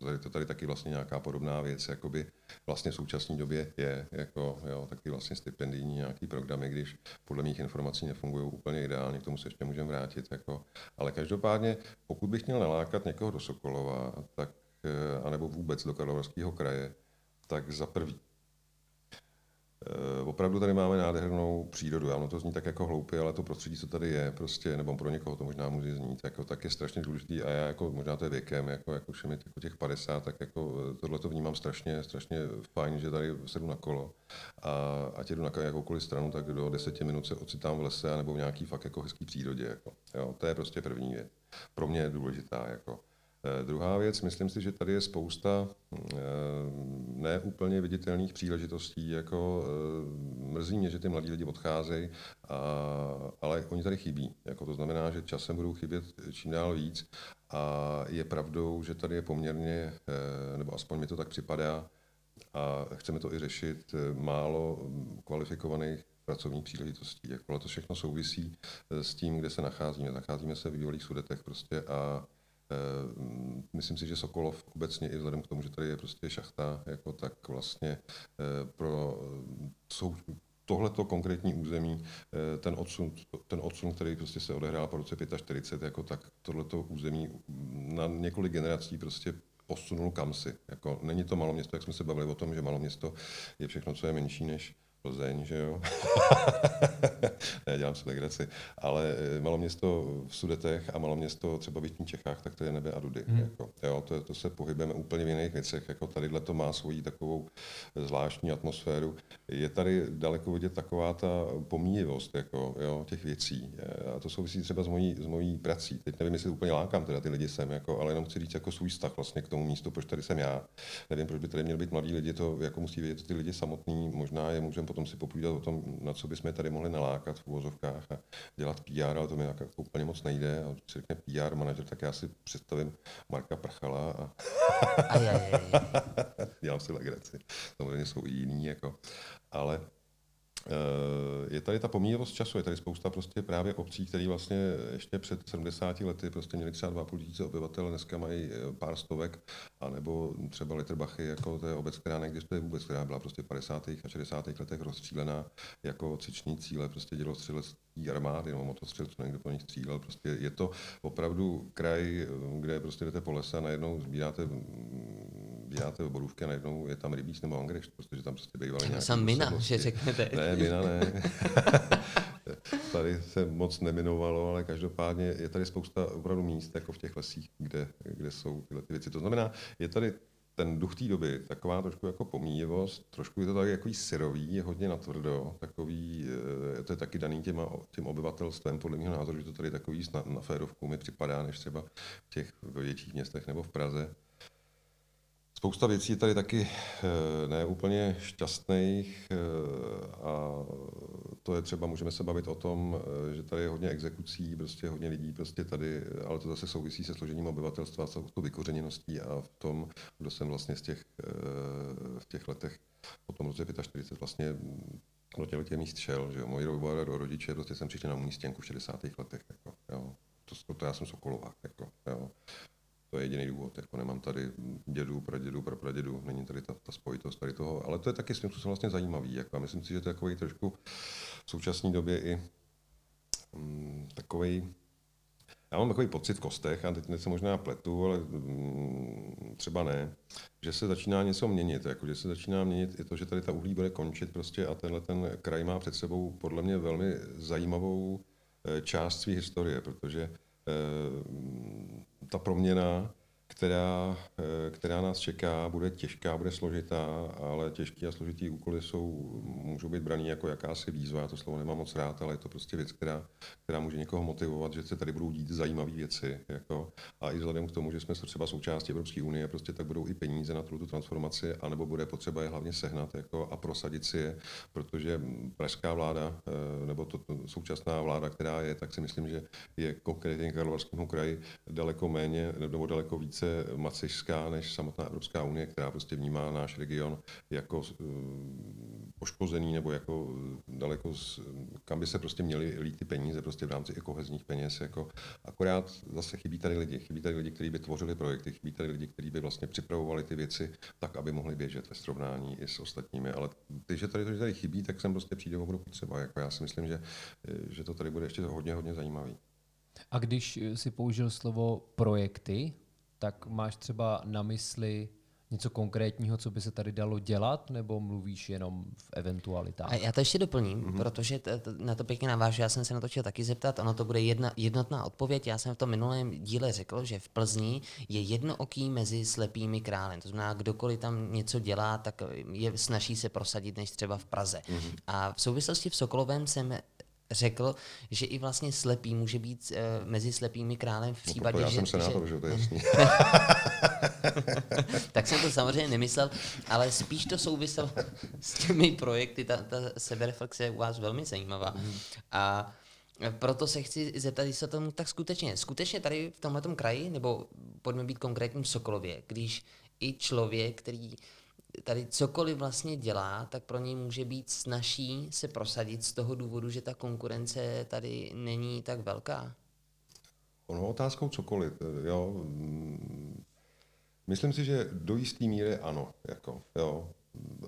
tady, to tady taky vlastně nějaká podobná věc, jakoby vlastně v současné době je, jako, jo, taky vlastně stipendijní nějaký programy, když podle mých informací nefungují úplně ideálně, k tomu se ještě můžeme vrátit. Jako. Ale každopádně, pokud bych měl nalákat někoho do Sokolova, tak, eh, anebo vůbec do Karlovarského kraje, tak za prvý Opravdu tady máme nádhernou přírodu. Já ono to zní tak jako hloupě, ale to prostředí, co tady je, prostě, nebo pro někoho to možná může znít, jako, tak je strašně důležitý a já jako, možná to je věkem, jako, jako už je mi jako těch 50, tak jako tohle to vnímám strašně, strašně fajn, že tady sedu na kolo a ať jedu na jakoukoliv stranu, tak do 10 minut se ocitám v lese nebo v nějaký fakt jako hezký přírodě. Jako, jo, to je prostě první věc. Pro mě je důležitá. Jako. Eh, Druhá věc, myslím si, že tady je spousta eh, neúplně viditelných příležitostí, jako eh, mrzí mě, že ty mladí lidi odcházejí, a, ale oni tady chybí. Jako to znamená, že časem budou chybět čím dál víc a je pravdou, že tady je poměrně, nebo aspoň mi to tak připadá, a chceme to i řešit, málo kvalifikovaných pracovních příležitostí. Ale to všechno souvisí s tím, kde se nacházíme. Nacházíme se v bývalých sudetech prostě a Myslím si, že Sokolov obecně i vzhledem k tomu, že tady je prostě šachta, jako tak vlastně eh, pro sou, tohleto konkrétní území, eh, ten odsun, ten odsun, který prostě se odehrál po roce 45, jako tak tohleto území na několik generací prostě posunul kam si. Jako, není to malo město, jak jsme se bavili o tom, že malo město je všechno, co je menší než Plzeň, že jo? ne, dělám si legraci. Ale eh, malo město v Sudetech a malo město třeba v Jižních Čechách, tak to je nebe a dudy. Hmm. Jako, jo, to, to, se pohybujeme úplně v jiných věcech. Jako tadyhle to má svoji takovou zvláštní atmosféru. Je tady daleko vidět taková ta pomíjivost jako, jo, těch věcí. A to souvisí třeba s mojí, s mojí prací. Teď nevím, jestli úplně lákám teda ty lidi sem, jako, ale jenom chci říct jako svůj vztah vlastně k tomu místu, proč tady jsem já. Nevím, proč by tady měl být mladí lidi, to jako musí vědět ty lidi samotní, možná je můžeme potom si popovídat o tom, na co bychom tady mohli nalákat v uvozovkách a dělat PR, ale to mi jako úplně moc nejde. A když se řekne PR manažer, tak já si představím Marka Prchala a dělám si legraci. Samozřejmě jsou i jiní, jako. ale je tady ta pomíjivost času, je tady spousta prostě právě obcí, které vlastně ještě před 70 lety prostě měli třeba 2,5 tisíce obyvatel, dneska mají eh, pár stovek, anebo třeba Litrbachy, jako to je obec, která neexistuje vůbec, která byla prostě v 50. a 60. letech rozstřílená jako cviční cíle, prostě dělostřelecký armády nebo motostřelců, někdo po nich střílel. Prostě je to opravdu kraj, eh, kde prostě jdete po lese a najednou sbíráte děláte oborůvky a najednou je tam rybíc nebo angreš, protože tam prostě bývaly nějaké... Jsem mina, že řeknete. Ne, mina ne. tady se moc neminovalo, ale každopádně je tady spousta opravdu míst, jako v těch lesích, kde, kde jsou tyhle ty věci. To znamená, je tady ten duch té doby, taková trošku jako pomíjivost, trošku je to tak jako syrový, je hodně natvrdo, takový, eh, to je taky daný těma, tím obyvatelstvem, podle mého názoru, že to tady takový na, na férovku mi připadá, než třeba v těch větších městech nebo v Praze. Spousta věcí je tady taky eh, ne úplně šťastných eh, a to je třeba, můžeme se bavit o tom, eh, že tady je hodně exekucí, prostě hodně lidí prostě tady, ale to zase souvisí se složením obyvatelstva, s tou vykořeněností a v tom, kdo jsem vlastně z těch, v těch letech po tom roce 45 vlastně do těch, těch míst šel, že jo, moji rodiče, prostě jsem přišel na umístěnku v 60. letech, jako, jo. To, to, já jsem Sokolovák, jako, jo. To je jediný důvod. Jako nemám tady dědu, pradědu, prapradědu, není tady ta, ta spojitost tady toho. Ale to je taky způsobem vlastně zajímavý. Jako. A myslím si, že to je takový trošku v současné době i um, takový já mám takový pocit v kostech, a teď se možná pletu, ale mm, třeba ne, že se začíná něco měnit, jako že se začíná měnit i to, že tady ta uhlí bude končit prostě a tenhle ten kraj má před sebou podle mě velmi zajímavou eh, část své historie, protože Eh, ta proměna která, eh, která nás čeká, bude těžká, bude složitá, ale těžký a složitý úkoly jsou, můžou být braný jako jakási výzva. Já to slovo nemám moc rád, ale je to prostě věc, která, která může někoho motivovat, že se tady budou dít zajímavé věci. Jako, a i vzhledem k tomu, že jsme třeba součástí Evropské unie, prostě tak budou i peníze na tuto transformaci, anebo bude potřeba je hlavně sehnat jako, a prosadit si je, protože pražská vláda, eh, nebo to, současná vláda, která je, tak si myslím, že je konkrétně Karlovarskému kraji daleko méně nebo daleko více více macešská než samotná Evropská unie, která prostě vnímá náš region jako eh, poškozený nebo jako eh, daleko, z, kam by se prostě měly lít ty peníze prostě v rámci i kohezních peněz. Jako, akorát zase chybí tady lidi, chybí tady lidi, kteří by tvořili projekty, chybí tady lidi, kteří by vlastně připravovali ty věci tak, aby mohli běžet ve srovnání i s ostatními. Ale ty, že tady to, že tady chybí, tak sem prostě přijde opravdu potřeba. Jako já si myslím, že, že to tady bude ještě hodně, hodně zajímavý. A když si použil slovo projekty, tak máš třeba na mysli něco konkrétního, co by se tady dalo dělat, nebo mluvíš jenom v eventualitách? A já to ještě doplním, mm-hmm. protože t- t- na to pěkně navážu, já jsem se na to chtěl taky zeptat, ono to bude jedna, jednotná odpověď. Já jsem v tom minulém díle řekl, že v Plzni je jednooký mezi slepými králem. To znamená, kdokoliv tam něco dělá, tak je snaží se prosadit než třeba v Praze. Mm-hmm. A v souvislosti v Sokolovém jsem řekl, že i vlastně slepý může být uh, mezi slepými králem v no, případě, no, já že... jsem senátor, že, že to je jasný. tak jsem to samozřejmě nemyslel, ale spíš to souviselo s těmi projekty, ta, ta sebereflexe je u vás velmi zajímavá. Mm. A proto se chci zeptat, jestli se tomu tak skutečně. Skutečně tady v tomhle kraji, nebo pojďme být konkrétním v Sokolově, když i člověk, který tady cokoliv vlastně dělá, tak pro něj může být snažší se prosadit z toho důvodu, že ta konkurence tady není tak velká? Ono otázkou cokoliv, jo. Myslím si, že do jisté míry ano. Jako, jo.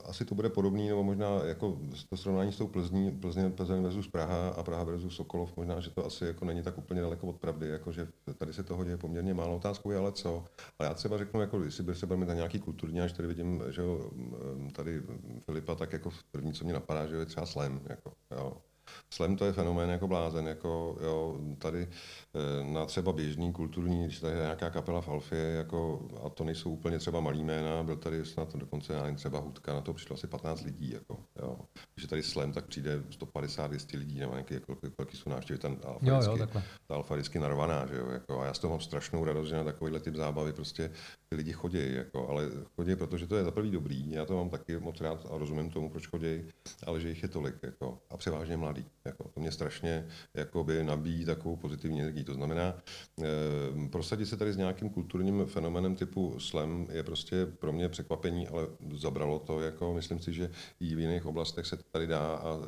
Asi to bude podobný, nebo možná jako to srovnání s tou Plzní, Plzně, Plzeň versus Praha a Praha versus Sokolov, možná, že to asi jako není tak úplně daleko od pravdy, jako že tady se toho děje poměrně málo. Otázkou ale co. Ale já třeba řeknu, jako jestli se budeme na nějaký kulturní, až tady vidím, že jo, tady Filipa, tak jako první, co mě napadá, že je třeba slam, jako, jo. Slam to je fenomén jako blázen, jako jo, tady eh, na třeba běžný kulturní, když tady je nějaká kapela v Alfě, jako, a to nejsou úplně třeba malý jména, byl tady snad dokonce nevím, třeba Hudka, na to přišlo asi 15 lidí, jako, jo. Když tady slam, tak přijde 150-200 lidí, nebo nějaký, jako, jaký jsou návštěvy, ten alfa, jo, vždycky, jo, ta alfa vždycky narvaná, že jo, jako, a já z toho mám strašnou radost, že na takovýhle typ zábavy prostě ty lidi chodí, jako, ale chodí, protože to je za prvý dobrý, já to mám taky moc rád a rozumím tomu, proč chodí, ale že jich je tolik, jako, a převážně mladý. Jako, to mě strašně jakoby, nabíjí takovou pozitivní energii. To znamená, e, prosadit se tady s nějakým kulturním fenomenem typu slam je prostě pro mě překvapení, ale zabralo to. Jako, myslím si, že i v jiných oblastech se to tady dá a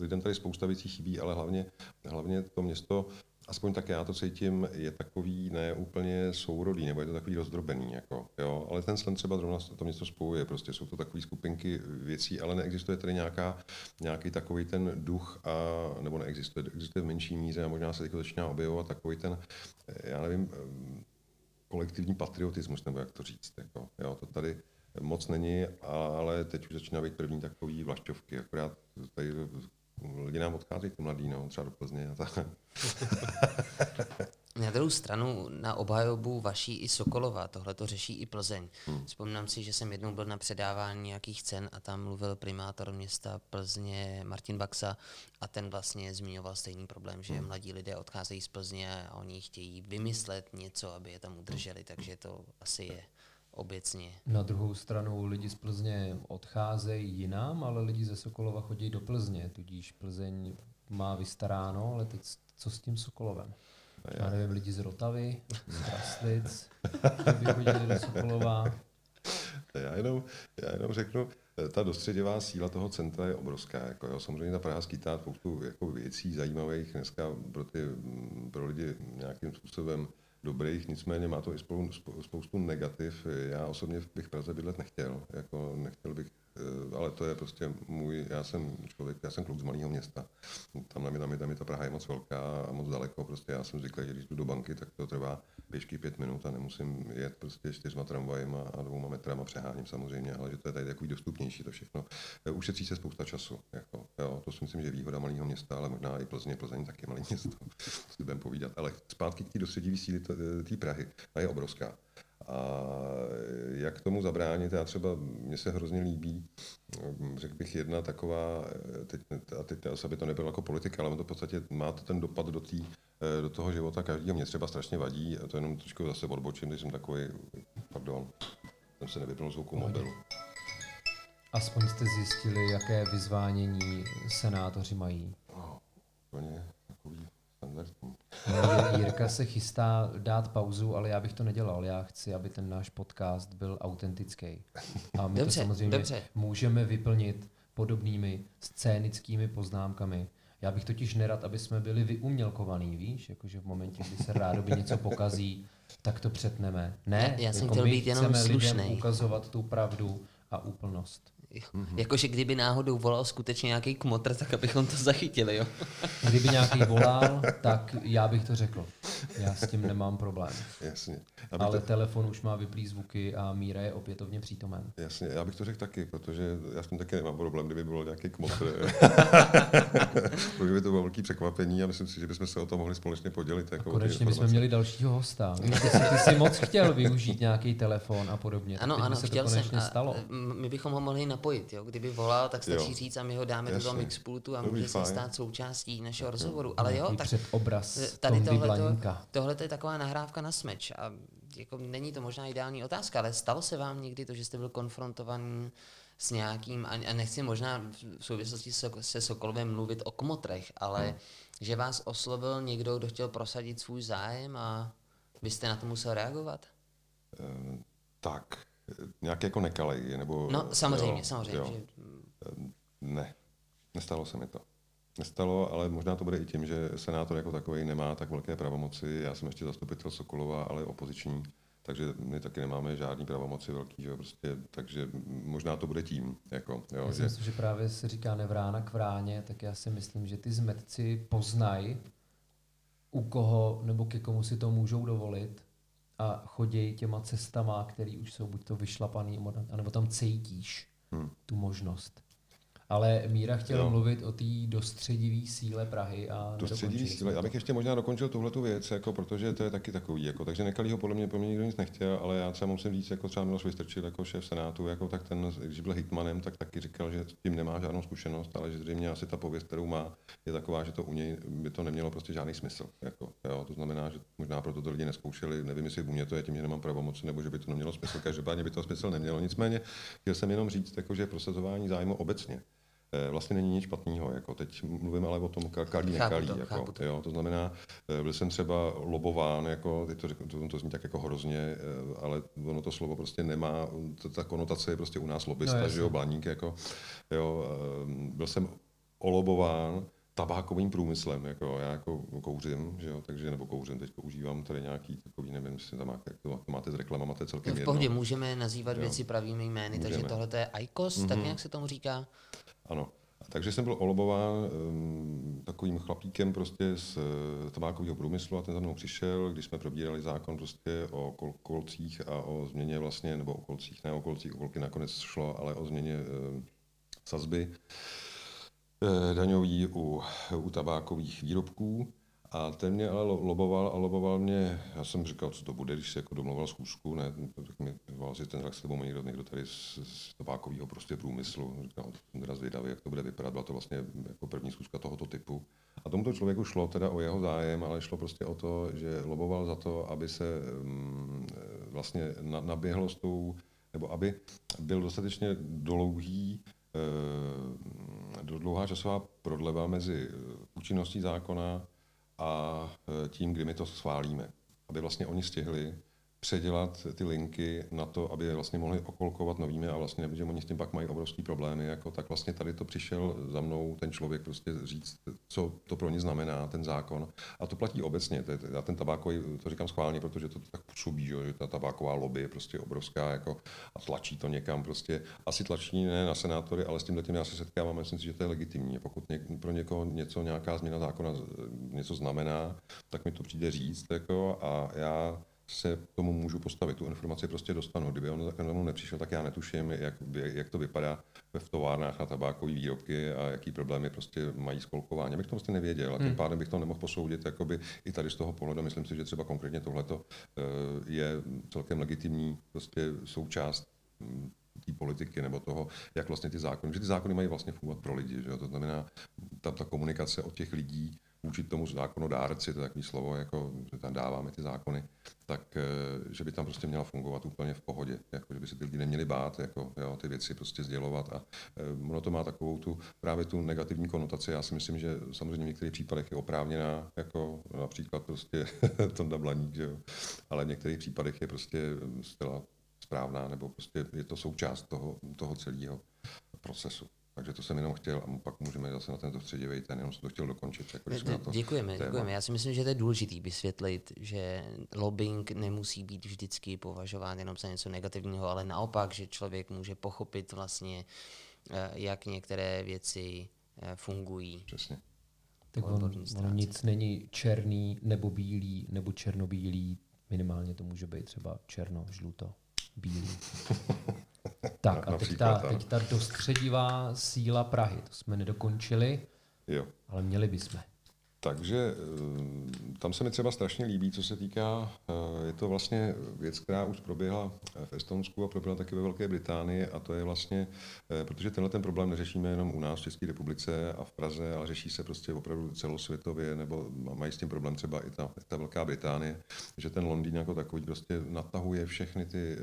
lidem tady spousta věcí chybí, ale hlavně, hlavně to město aspoň tak já to cítím, je takový ne úplně sourodý, nebo je to takový rozdrobený, jako, jo. Ale ten slen třeba zrovna to město spojuje, prostě jsou to takové skupinky věcí, ale neexistuje tady nějaká, nějaký takový ten duch, a, nebo neexistuje, existuje v menší míře a možná se teď začíná objevovat takový ten, já nevím, kolektivní patriotismus, nebo jak to říct, jako, jo, to tady moc není, ale teď už začíná být první takový vlašťovky, akorát tady lidi nám odcházejí, ty mladí, no, třeba do Plzně a tak. Na druhou stranu, na obhajobu vaší i Sokolova, tohle to řeší i Plzeň. Hmm. Vzpomínám si, že jsem jednou byl na předávání nějakých cen a tam mluvil primátor města Plzně Martin Baxa a ten vlastně zmiňoval stejný problém, že hmm. mladí lidé odcházejí z Plzně a oni chtějí vymyslet něco, aby je tam udrželi, takže to asi je obecně. Na druhou stranu lidi z Plzně odcházejí jinam, ale lidi ze Sokolova chodí do Plzně, tudíž Plzeň má vystaráno, ale teď co s tím Sokolovem? Já nevím, lidi z Rotavy, z Kraslic, by chodili do Sokolova. Já jenom, já jenom řeknu, ta dostředěvá síla toho centra je obrovská. Jako jo. Samozřejmě ta Praha skýtá spoustu jako věcí zajímavých dneska pro, ty, pro lidi nějakým způsobem dobrých, nicméně má to i spoustu negativ. Já osobně bych Praze bydlet nechtěl, jako nechtěl bych ale to je prostě můj, já jsem člověk, já jsem kluk z malého města. Tam na mě, tam, je, tam je ta Praha je moc velká a moc daleko, prostě já jsem zvyklý, že když jdu do banky, tak to trvá pěšky pět minut a nemusím jet prostě čtyřma tramvajema a dvouma metrama přeháním samozřejmě, ale že to je tady takový dostupnější to všechno. Eh, ušetří se spousta času, jako, jo, to si myslím, že je výhoda malého města, ale možná i Plzně, Plzeň taky malé město, si budeme povídat. Ale zpátky k té dostředí síly té Prahy, ta je obrovská. A jak tomu zabránit? Já třeba, mně se hrozně líbí, řekl bych, jedna taková, teď, a teď aby to nebylo jako politika, ale to v podstatě má to ten dopad do, tý, do toho života každého. Mě třeba strašně vadí, a to jenom trošku zase odbočím, když jsem takový, pardon, jsem se nevypnul zvuku mobilu. Aspoň jste zjistili, jaké vyzvánění senátoři mají. No, takový standardní. Jirka se chystá dát pauzu, ale já bych to nedělal. Já chci, aby ten náš podcast byl autentický. A my dobře, to samozřejmě dobře. můžeme vyplnit podobnými scénickými poznámkami. Já bych totiž nerad, aby jsme byli vyumělkovaný, víš? Jakože v momentě, kdy se rádoby něco pokazí, tak to přetneme. Ne, já, já jsem jako chtěl být jenom slušný. ukazovat tu pravdu a úplnost. Mm-hmm. Jakože kdyby náhodou volal skutečně nějaký kmotr, tak abychom to zachytili, jo? Kdyby nějaký volal, tak já bych to řekl. Já s tím nemám problém. Jasně. Ale to... telefon už má vyplý zvuky a Míra je opětovně přítomen. Jasně, já bych to řekl taky, protože já s tím taky nemám problém, kdyby byl nějaký kmotr. protože by to bylo velký překvapení a myslím si, že bychom se o to mohli společně podělit. Jako konečně bychom měli dalšího hosta. Ty jsi, ty jsi moc chtěl využít nějaký telefon a podobně. Ano, ano, chtěl jsem. Stalo. my bychom ho mohli napojit. Jo? Kdyby volal, tak stačí jo. říct a my ho dáme Jasně. do toho mixpultu a může se stát součástí našeho rozhovoru. Ale jo, tak obraz tady tohle, tohle je taková nahrávka na smeč. A jako není to možná ideální otázka, ale stalo se vám někdy to, že jste byl konfrontovaný s nějakým, a nechci možná v souvislosti se Sokolovem mluvit o kmotrech, ale hmm. že vás oslovil někdo, kdo chtěl prosadit svůj zájem a vy jste na to musel reagovat? Um, tak, nějak jako nekalej, nebo... No samozřejmě, jo, samozřejmě. Jo. Že... Ne, nestalo se mi to. Nestalo, ale možná to bude i tím, že senátor jako takový nemá tak velké pravomoci. Já jsem ještě zastupitel Sokolova, ale opoziční, takže my taky nemáme žádný pravomoci velký, že prostě, takže možná to bude tím. Jako, jo, já si že... myslím, že právě se říká nevrána k vráně, tak já si myslím, že ty zmetci poznají, u koho nebo ke komu si to můžou dovolit a chodí těma cestama, které už jsou buď to vyšlapaný, nebo tam cítíš hmm. tu možnost. Ale Míra chtěl jo. mluvit o té dostředivý síle Prahy a Dostředivý síle. Já bych ještě možná dokončil tuhle tu věc, jako, protože to je taky takový. Jako, takže nekalýho podle mě, po mě nikdo nic nechtěl, ale já třeba musím říct, jako třeba Miloš Vystrčil jako šéf Senátu, jako, tak ten, když byl hitmanem, tak taky říkal, že s tím nemá žádnou zkušenost, ale že zřejmě asi ta pověst, kterou má, je taková, že to u něj by to nemělo prostě žádný smysl. Jako, jo, to znamená, že možná proto to lidi neskoušeli, nevím, jestli u mě to je tím, že nemám pravomoc, nebo že by to nemělo smysl. Každopádně by to smysl nemělo. Nicméně chtěl jsem jenom říct, jako, že prosazování zájmu obecně vlastně není nic špatného. Jako teď mluvím ale o tom kalí, nekalí. To, jako, to. Jo, to znamená, eh, byl jsem třeba lobován, jako, teď to, to, to zní tak jako hrozně, eh, ale ono to slovo prostě nemá, ta, ta konotace je prostě u nás lobista, no, že jo, blaník, jako, jo, byl jsem olobován tabákovým průmyslem, jako já jako kouřím, že jo, takže nebo kouřím, teď používám tady nějaký takový, nevím, jestli tam máte, jak to, to máte s reklamama, to je celkem no v pohodě, jedno. můžeme nazývat jo. věci pravými jmény, můžeme. takže tohle je ICOS, mm-hmm. tak mhm. jak se tomu říká? Ano. Takže jsem byl olobován um, takovým chlapíkem prostě z uh, tabákového průmyslu a ten za mnou přišel, když jsme probírali zákon prostě o kol- kolcích a o změně vlastně, nebo o kolcích, ne o kolcích, o kolky nakonec šlo, ale o změně uh, sazby uh, daňový u, u tabákových výrobků. A ten mě ale loboval a loboval mě, já jsem říkal, co to bude, když se jako domluval schůzku, ne, tak mi volal si ten s tebou někdo, někdo tady z, z tabákového prostě průmyslu, říkal, jsem teda zvědavý, jak to bude vypadat, byla to vlastně jako první schůzka tohoto typu. A tomuto člověku šlo teda o jeho zájem, ale šlo prostě o to, že loboval za to, aby se um, vlastně na, naběhlo s tou, nebo aby byl dostatečně dlouhý, uh, dlouhá časová prodleva mezi účinností zákona a e, tím, kdy my to schválíme. Aby vlastně oni stihli předělat ty linky na to, aby je vlastně mohli okolkovat novými a vlastně, že oni s tím pak mají obrovský problémy, jako, tak vlastně tady to přišel za mnou ten člověk prostě říct, co to pro ně znamená, ten zákon. A to platí obecně. To je, já ten tabákový, to říkám schválně, protože to tak působí, že ta tabáková lobby je prostě obrovská jako, a tlačí to někam prostě. Asi tlačí ne na senátory, ale s tím já se setkávám, myslím si, že to je legitimní. Pokud něk, pro někoho něco, nějaká změna zákona něco znamená, tak mi to přijde říct jako, a já se k tomu můžu postavit. Tu informaci prostě dostanu. Kdyby on za mnou nepřišel, tak já netuším, jak, jak to vypadá v továrnách na tabákové výrobky a jaký problémy prostě mají s kolkováním. Bych to prostě nevěděl a tím hmm. pádem bych to nemohl posoudit jakoby i tady z toho pohledu. Myslím si, že třeba konkrétně tohleto eh, je celkem legitimní prostě součást hm, té politiky nebo toho, jak vlastně ty zákony, že ty zákony mají vlastně fungovat pro lidi, že jo? to znamená ta, ta komunikace od těch lidí vůči tomu zákonodárci, to je takový slovo, jako, tam dáváme ty zákony, tak eh, že by tam prostě měla fungovat úplně v pohodě, jako, že by se ty lidi neměli bát, jako, jo, ty věci prostě sdělovat a eh, ono to má takovou tu, právě tu negativní konotaci, já si myslím, že samozřejmě v některých případech je oprávněná, jako například prostě Tonda Blaník, že jo, ale v některých případech je prostě zcela správná, nebo prostě je to součást toho, toho celého procesu. Takže to jsem jenom chtěl a pak můžeme zase na tento středivý ten, jenom jsem to chtěl dokončit. Jako, ne, to děkujeme, téma. děkujeme. Já si myslím, že to je důležité vysvětlit, že lobbying nemusí být vždycky považován jenom za něco negativního, ale naopak, že člověk může pochopit vlastně, eh, jak některé věci eh, fungují. Přesně. Tak on, on nic není černý nebo bílý nebo černobílý, minimálně to může být třeba černo, žluto, bílý. Tak a teď ta, teď ta dostředivá síla Prahy, to jsme nedokončili, jo. ale měli bychom. Takže eh, tam se mi třeba strašně líbí, co se týká, eh, je to vlastně věc, která už proběhla v Estonsku a proběhla taky ve Velké Británii a to je vlastně, eh, protože tenhle ten problém neřešíme jenom u nás v České republice a v Praze, ale řeší se prostě opravdu celosvětově, nebo mají s tím problém třeba i ta, ta Velká Británie, že ten Londýn jako takový prostě natahuje všechny ty,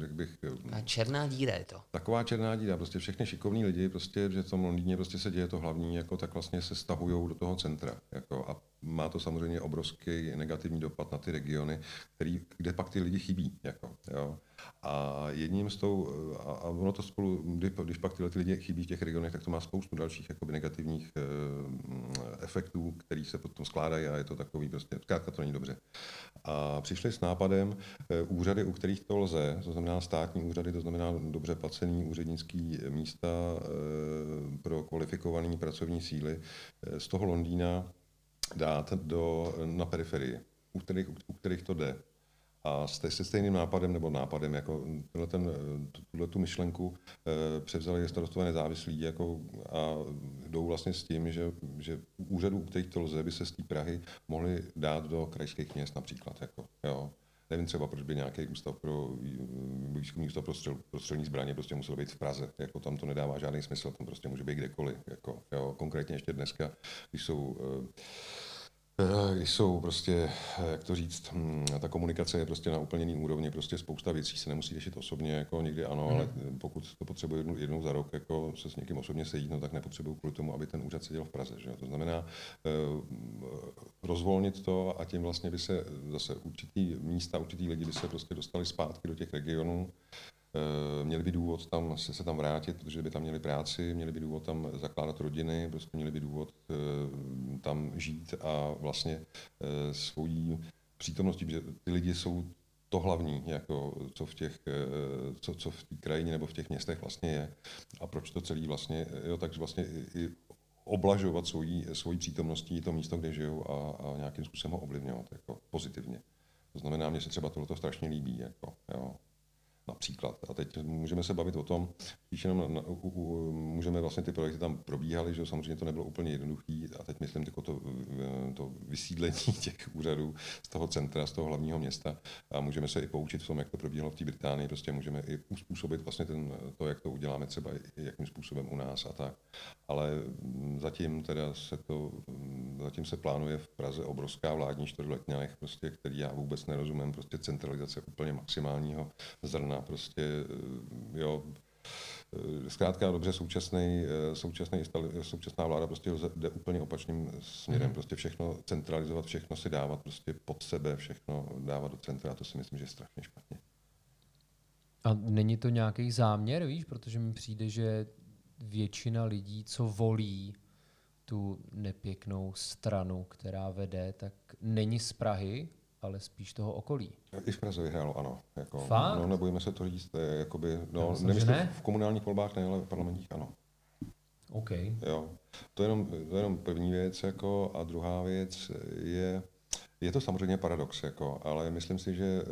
řekl bych... A černá díra je to. Taková černá díra, prostě všechny šikovní lidi, prostě, že v tom Londýně prostě se děje to hlavní, jako tak vlastně se stahují do toho centra. Jako, a má to samozřejmě obrovský negativní dopad na ty regiony, který, kde pak ty lidi chybí. Jako, jo. A jedním z tou, a, a ono to spolu, když, pak tyhle ty lidi chybí v těch regionech, tak to má spoustu dalších jakoby, negativních e, efektů, který se potom skládají a je to takový prostě, zkrátka to není dobře. A přišli s nápadem e, úřady, u kterých to lze, to znamená státní úřady, to znamená dobře placený úřednický místa e, pro kvalifikované pracovní síly, e, z toho Londýna dát do, na periferii, u kterých, u kterých to jde. A se stejným nápadem nebo nápadem, jako tuhle tu myšlenku e, převzali starostové nezávislí jako, a jdou vlastně s tím, že, že úřadů, u kterých to lze, by se z té Prahy mohli dát do krajských měst například. Jako, jo. Nevím třeba, proč by nějaký ústav pro výzkumný ústav pro, střel, pro střelní zbraně prostě musel být v Praze. Jako tam to nedává žádný smysl, tam prostě může být kdekoliv. Jako, jo. Konkrétně ještě dneska, když jsou e, Eh, jsou prostě, eh, jak to říct, hm, ta komunikace je prostě na úplně jiný úrovni, prostě spousta věcí se nemusí řešit osobně, jako někdy ano, mm. ale pokud to potřebuje jednou, jednou za rok jako se s někým osobně sejít, no tak nepotřebuju kvůli tomu, aby ten úřad seděl v Praze. Že? To znamená eh, rozvolnit to a tím vlastně by se zase určitý místa, určitý lidi by se prostě dostali zpátky do těch regionů, Eh, měli by důvod tam se, se tam vrátit, protože by tam měli práci, měli by důvod tam zakládat rodiny, prostě měli by důvod eh, tam žít a vlastně eh, svojí přítomností, protože ty lidi jsou to hlavní, jako co v těch, co, co v té krajině nebo v těch městech vlastně je. A proč to celý vlastně, jo, takže vlastně i oblažovat svojí, svojí přítomností to místo, kde žijou a, a nějakým způsobem ho ovlivňovat jako pozitivně. To znamená, mně se třeba tohle strašně líbí. Jako, jo například. A teď můžeme se bavit o tom, když jenom na, u, u, můžeme vlastně ty projekty tam probíhaly, že samozřejmě to nebylo úplně jednoduché. A teď myslím jako to, to vysídlení těch úřadů z toho centra, z toho hlavního města. A můžeme se i poučit v tom, jak to probíhalo v té Británii. Prostě můžeme i uspůsobit vlastně ten, to, jak to uděláme třeba jakým způsobem u nás a tak. Ale zatím teda se to, zatím se plánuje v Praze obrovská vládní čtvrtletňanech, prostě, který já vůbec nerozumím, prostě centralizace úplně maximálního zrna prostě, eh, jo, eh, zkrátka dobře současný, eh, současný, současná vláda prostě jde úplně opačným směrem, mm. prostě všechno centralizovat, všechno si dávat prostě pod sebe, všechno dávat do centra, a to si myslím, že je strašně špatně. A není to nějaký záměr, víš, protože mi přijde, že většina lidí, co volí tu nepěknou stranu, která vede, tak není z Prahy, ale spíš toho okolí. I v Praze vyhrálo, ano. Jako, Fakt? No, nebojíme se to říct, jakoby, no, myslím, nemyslím, ne? v komunálních volbách ne, ale v parlamentních ano. OK. Jo. To je jenom, to je jenom první věc, jako, a druhá věc je, je to samozřejmě paradox, jako, ale myslím si, že e,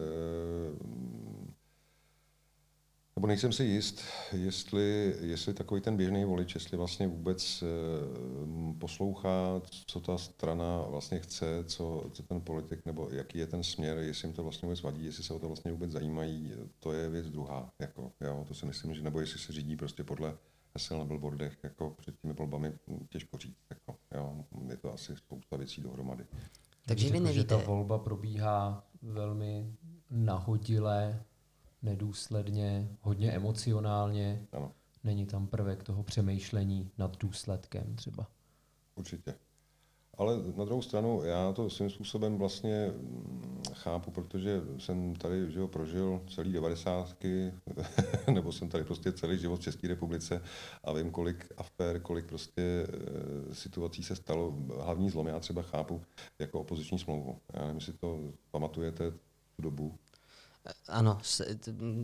nebo nejsem si jist, jestli, jestli takový ten běžný volič, jestli vlastně vůbec eh, poslouchá, co ta strana vlastně chce, co, co ten politik, nebo jaký je ten směr, jestli jim to vlastně vůbec vadí, jestli se o to vlastně vůbec zajímají, to je věc druhá. Jako, jo, to si myslím, že nebo jestli se řídí prostě podle hesel na billboardech, jako před těmi volbami, těžko říct. Jako, jo, je to asi spousta věcí dohromady. Takže vy nevíte. Že ta volba probíhá velmi nahodile, nedůsledně, hodně emocionálně. Ano. Není tam prvek toho přemýšlení nad důsledkem třeba. Určitě. Ale na druhou stranu, já to svým způsobem vlastně mm, chápu, protože jsem tady že ho, prožil celý devadesátky, nebo jsem tady prostě celý život v České republice a vím, kolik afér, kolik prostě e, situací se stalo. Hlavní zlom já třeba chápu jako opoziční smlouvu. Já nevím, jestli to pamatujete tu dobu. Ano,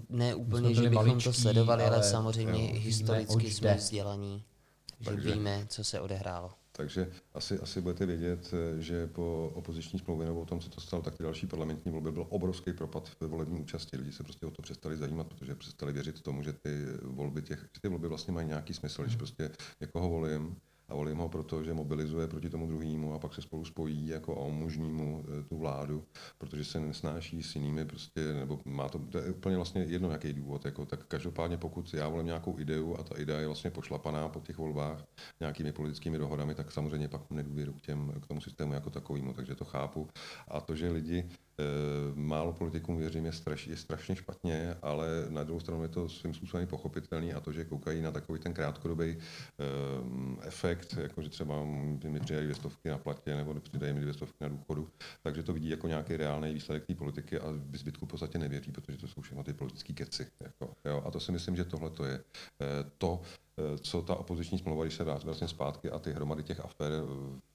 ne úplně, že bychom maličký, to sledovali, ale, ale samozřejmě jo, historicky jsme vzdělaní, že Takže, víme, co se odehrálo. Takže asi, asi budete vědět, že po opoziční smlouvě nebo o tom, co to stalo, tak ty další parlamentní volby byl obrovský propad ve volební účasti. Lidi se prostě o to přestali zajímat, protože přestali věřit tomu, že ty volby, těch, že ty volby vlastně mají nějaký smysl, když hmm. prostě někoho volím, a volím ho proto, že mobilizuje proti tomu druhému a pak se spolu spojí jako a umožní mu e, tu vládu, protože se nesnáší s jinými prostě, nebo má to, to je úplně vlastně jedno jaký důvod, jako, tak každopádně pokud já volím nějakou ideu a ta idea je vlastně pošlapaná po těch volbách nějakými politickými dohodami, tak samozřejmě pak nedůvěru k, těm, k tomu systému jako takovému, takže to chápu. A to, že lidi málo politikům věřím je, straš, je strašně špatně, ale na druhou stranu je to svým způsobem pochopitelný a to, že koukají na takový ten krátkodobý um, efekt, jako že třeba mi přidají dvě stovky na platě nebo přidají mi dvě stovky na důchodu, takže to vidí jako nějaký reálný výsledek té politiky a v zbytku v podstatě nevěří, protože to jsou všechno ty politické keci. Jako, jo. A to si myslím, že tohle to je to, Eh, co ta opoziční smlouva, když se dá vlastně zpátky a ty hromady těch afer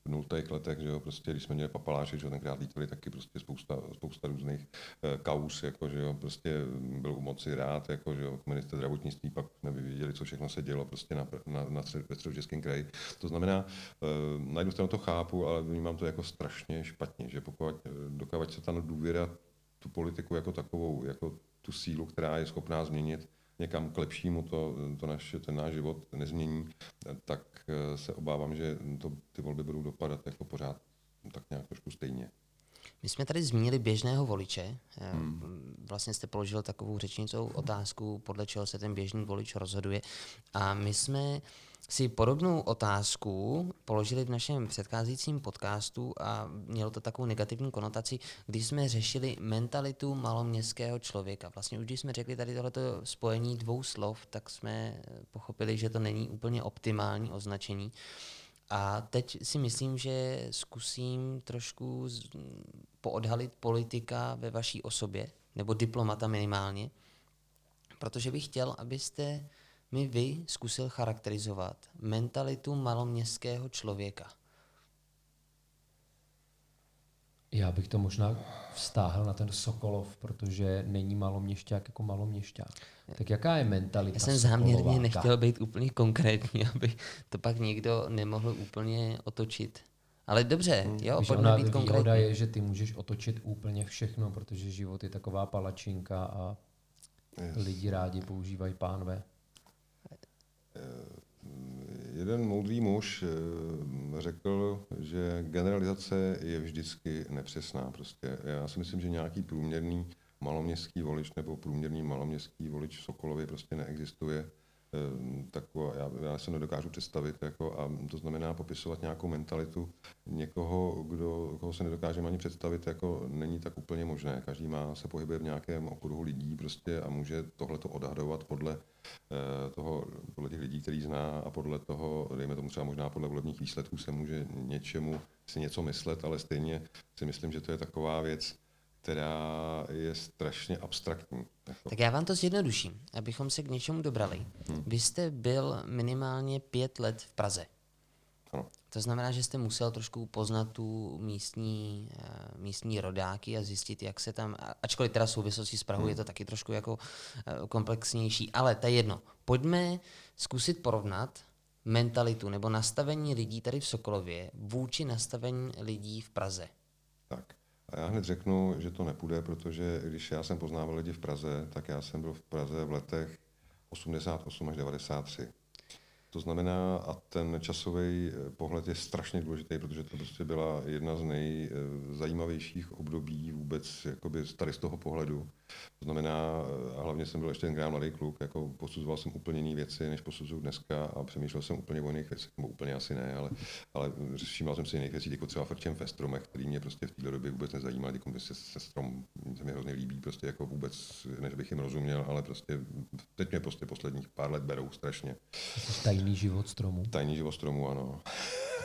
v nultých letech, že jo, prostě, když jsme měli papaláše, že jo, tenkrát lítali taky prostě spousta, spousta různých uh, kaus, jako, že jo, prostě byl u moci rád, jako, že jo, minister zdravotnictví, pak jsme viděli, co všechno se dělo prostě na, na, na ve středočeském kraji. To znamená, uh, na jednu stranu to chápu, ale vnímám to jako strašně špatně, že pokud, dokávat se ta důvěra tu politiku jako takovou, jako tu sílu, která je schopná změnit někam k lepšímu to, to naše, ten náš život nezmění, tak eh, se obávám, že to, ty volby budou dopadat jako pořád tak nějak trošku stejně. My jsme tady zmínili běžného voliče. Eh, hmm. Vlastně jste položil takovou řečnicou otázku, podle čeho se ten běžný volič rozhoduje. A my jsme si podobnou otázku položili v našem předcházejícím podcastu a mělo to takovou negativní konotaci, když jsme řešili mentalitu maloměstského člověka. Vlastně už když jsme řekli tady tohleto spojení dvou slov, tak jsme pochopili, že to není úplně optimální označení. A teď si myslím, že zkusím trošku poodhalit politika ve vaší osobě, nebo diplomata minimálně, protože bych chtěl, abyste mi vy zkusil charakterizovat mentalitu maloměstského člověka? Já bych to možná vztáhl na ten Sokolov, protože není maloměšťák jako maloměšťák. Tak jaká je mentalita Já jsem záměrně nechtěl být úplně konkrétní, aby to pak někdo nemohl úplně otočit. Ale dobře, hmm. jo, pojďme být konkrétní. Je, že ty můžeš otočit úplně všechno, protože život je taková palačinka a yes. lidi rádi používají pánve. Jeden moudrý muž eh, řekl, že generalizace je vždycky nepřesná. Prostě já si myslím, že nějaký průměrný maloměstský volič nebo průměrný maloměstský volič v Sokolově prostě neexistuje. Ehm, taková, já, já se nedokážu představit, jako, a to znamená popisovat nějakou mentalitu někoho, kdo, koho se nedokážeme ani představit, jako není tak úplně možné. Každý má, se pohybuje v nějakém okruhu lidí prostě a může tohleto odhadovat podle eh, toho, podle těch lidí, který zná a podle toho, dejme tomu třeba možná podle volebních výsledků se může něčemu si něco myslet, ale stejně si myslím, že to je taková věc, která je strašně abstraktní. Tak já vám to zjednoduším, abychom se k něčemu dobrali. Hmm. Vy jste byl minimálně pět let v Praze. Ano. To znamená, že jste musel trošku poznat tu místní, uh, místní rodáky a zjistit, jak se tam, ačkoliv teda souvislosti s Prahou hmm. je to taky trošku jako uh, komplexnější, ale to je jedno. Pojďme zkusit porovnat mentalitu nebo nastavení lidí tady v Sokolově vůči nastavení lidí v Praze. A já hned řeknu, že to nepůjde, protože když já jsem poznával lidi v Praze, tak já jsem byl v Praze v letech 88 až 93. To znamená, a ten časový eh, pohled je strašně důležitý, protože to prostě byla jedna z nejzajímavějších období vůbec jakoby tady z toho pohledu. To znamená, a hlavně jsem byl ještě ten mladý kluk, jako posuzoval jsem úplně jiné věci, než posuzuju dneska a přemýšlel jsem úplně o jiných věcech, nebo úplně asi ne, ale, ale všímal jsem si jiných věcí, jako třeba Frčem ve stromech, který mě prostě v té době vůbec nezajímal, jako se, se strom se mi hrozně líbí, prostě jako vůbec, než bych jim rozuměl, ale prostě teď mě prostě posledních pár let berou strašně. Tajný život stromů. Tajný život stromů, ano.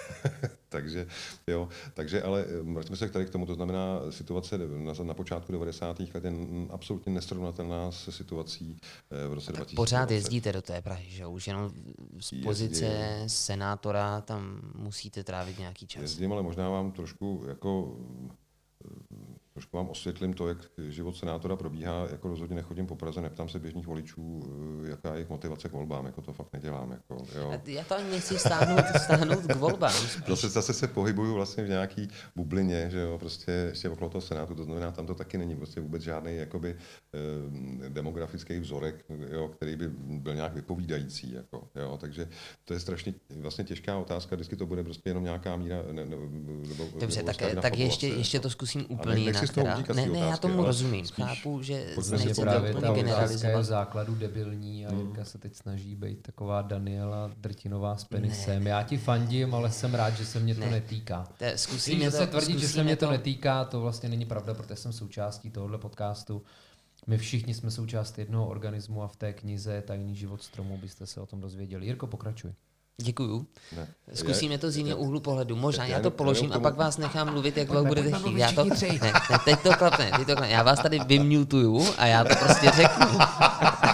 takže, jo, takže ale eh, vraťme se tady k tomu, to znamená situace na, na počátku 90. let je absolutně nesrovnatelná se situací eh, v roce 2020. Pořád jezdíte do té Prahy, že už jenom z pozice Jezdím. senátora tam musíte trávit nějaký čas. Jezdím, ale možná vám trošku jako trošku vám osvětlím to, jak život senátora probíhá. Jako rozhodně nechodím po Praze, neptám se běžných voličů, eh, jaká je jejich motivace k volbám. Jako to fakt nedělám. Jako, jo. Já to ani nechci stáhnout, stáhnout k volbám. Zase, zase se pohybuju vlastně v nějaký bublině, že jo, prostě ještě okolo toho senátu, to znamená, tam to taky není prostě vůbec žádný jakoby, eh, demografický vzorek, jo, který by byl nějak vypovídající. Jako, jo, takže to je strašně vlastně těžká otázka, vždycky to bude prostě jenom nějaká míra. Ne, ne, nebo, Dobře, tak, tak ještě, ještě to zkusím úplně jinak si z toho která... utíkat Ne, ne, já tomu rozumím. spíš Chápu, že povídat právě o úplně ta otázka je generalizovat. v základu debilní a Jirka se teď snaží být taková Daniela Drtinová s penisem. Já ti fandím, ale jsem rád, že se mě to Ne. netýká. To je- Když Zkusíme se to, tvrdit, že se zkusíme mě to netýká, to vlastně není pravda, protože jsem součástí tohohle podcastu. My všichni jsme součást jednoho organismu a v té knize Tajný život stromu byste se o tom dozvěděli. Jirko, pokračuj. Děkuju. Ne. Zkusíme to z jiného úhlu pohledu. Možná já já to položím a pak vás nechám mluvit, jak dlouho budete chtít. Já to, ne, ne, teď to klapne, teď to klapne. Já vás tady vymutuju a já to prostě řeknu.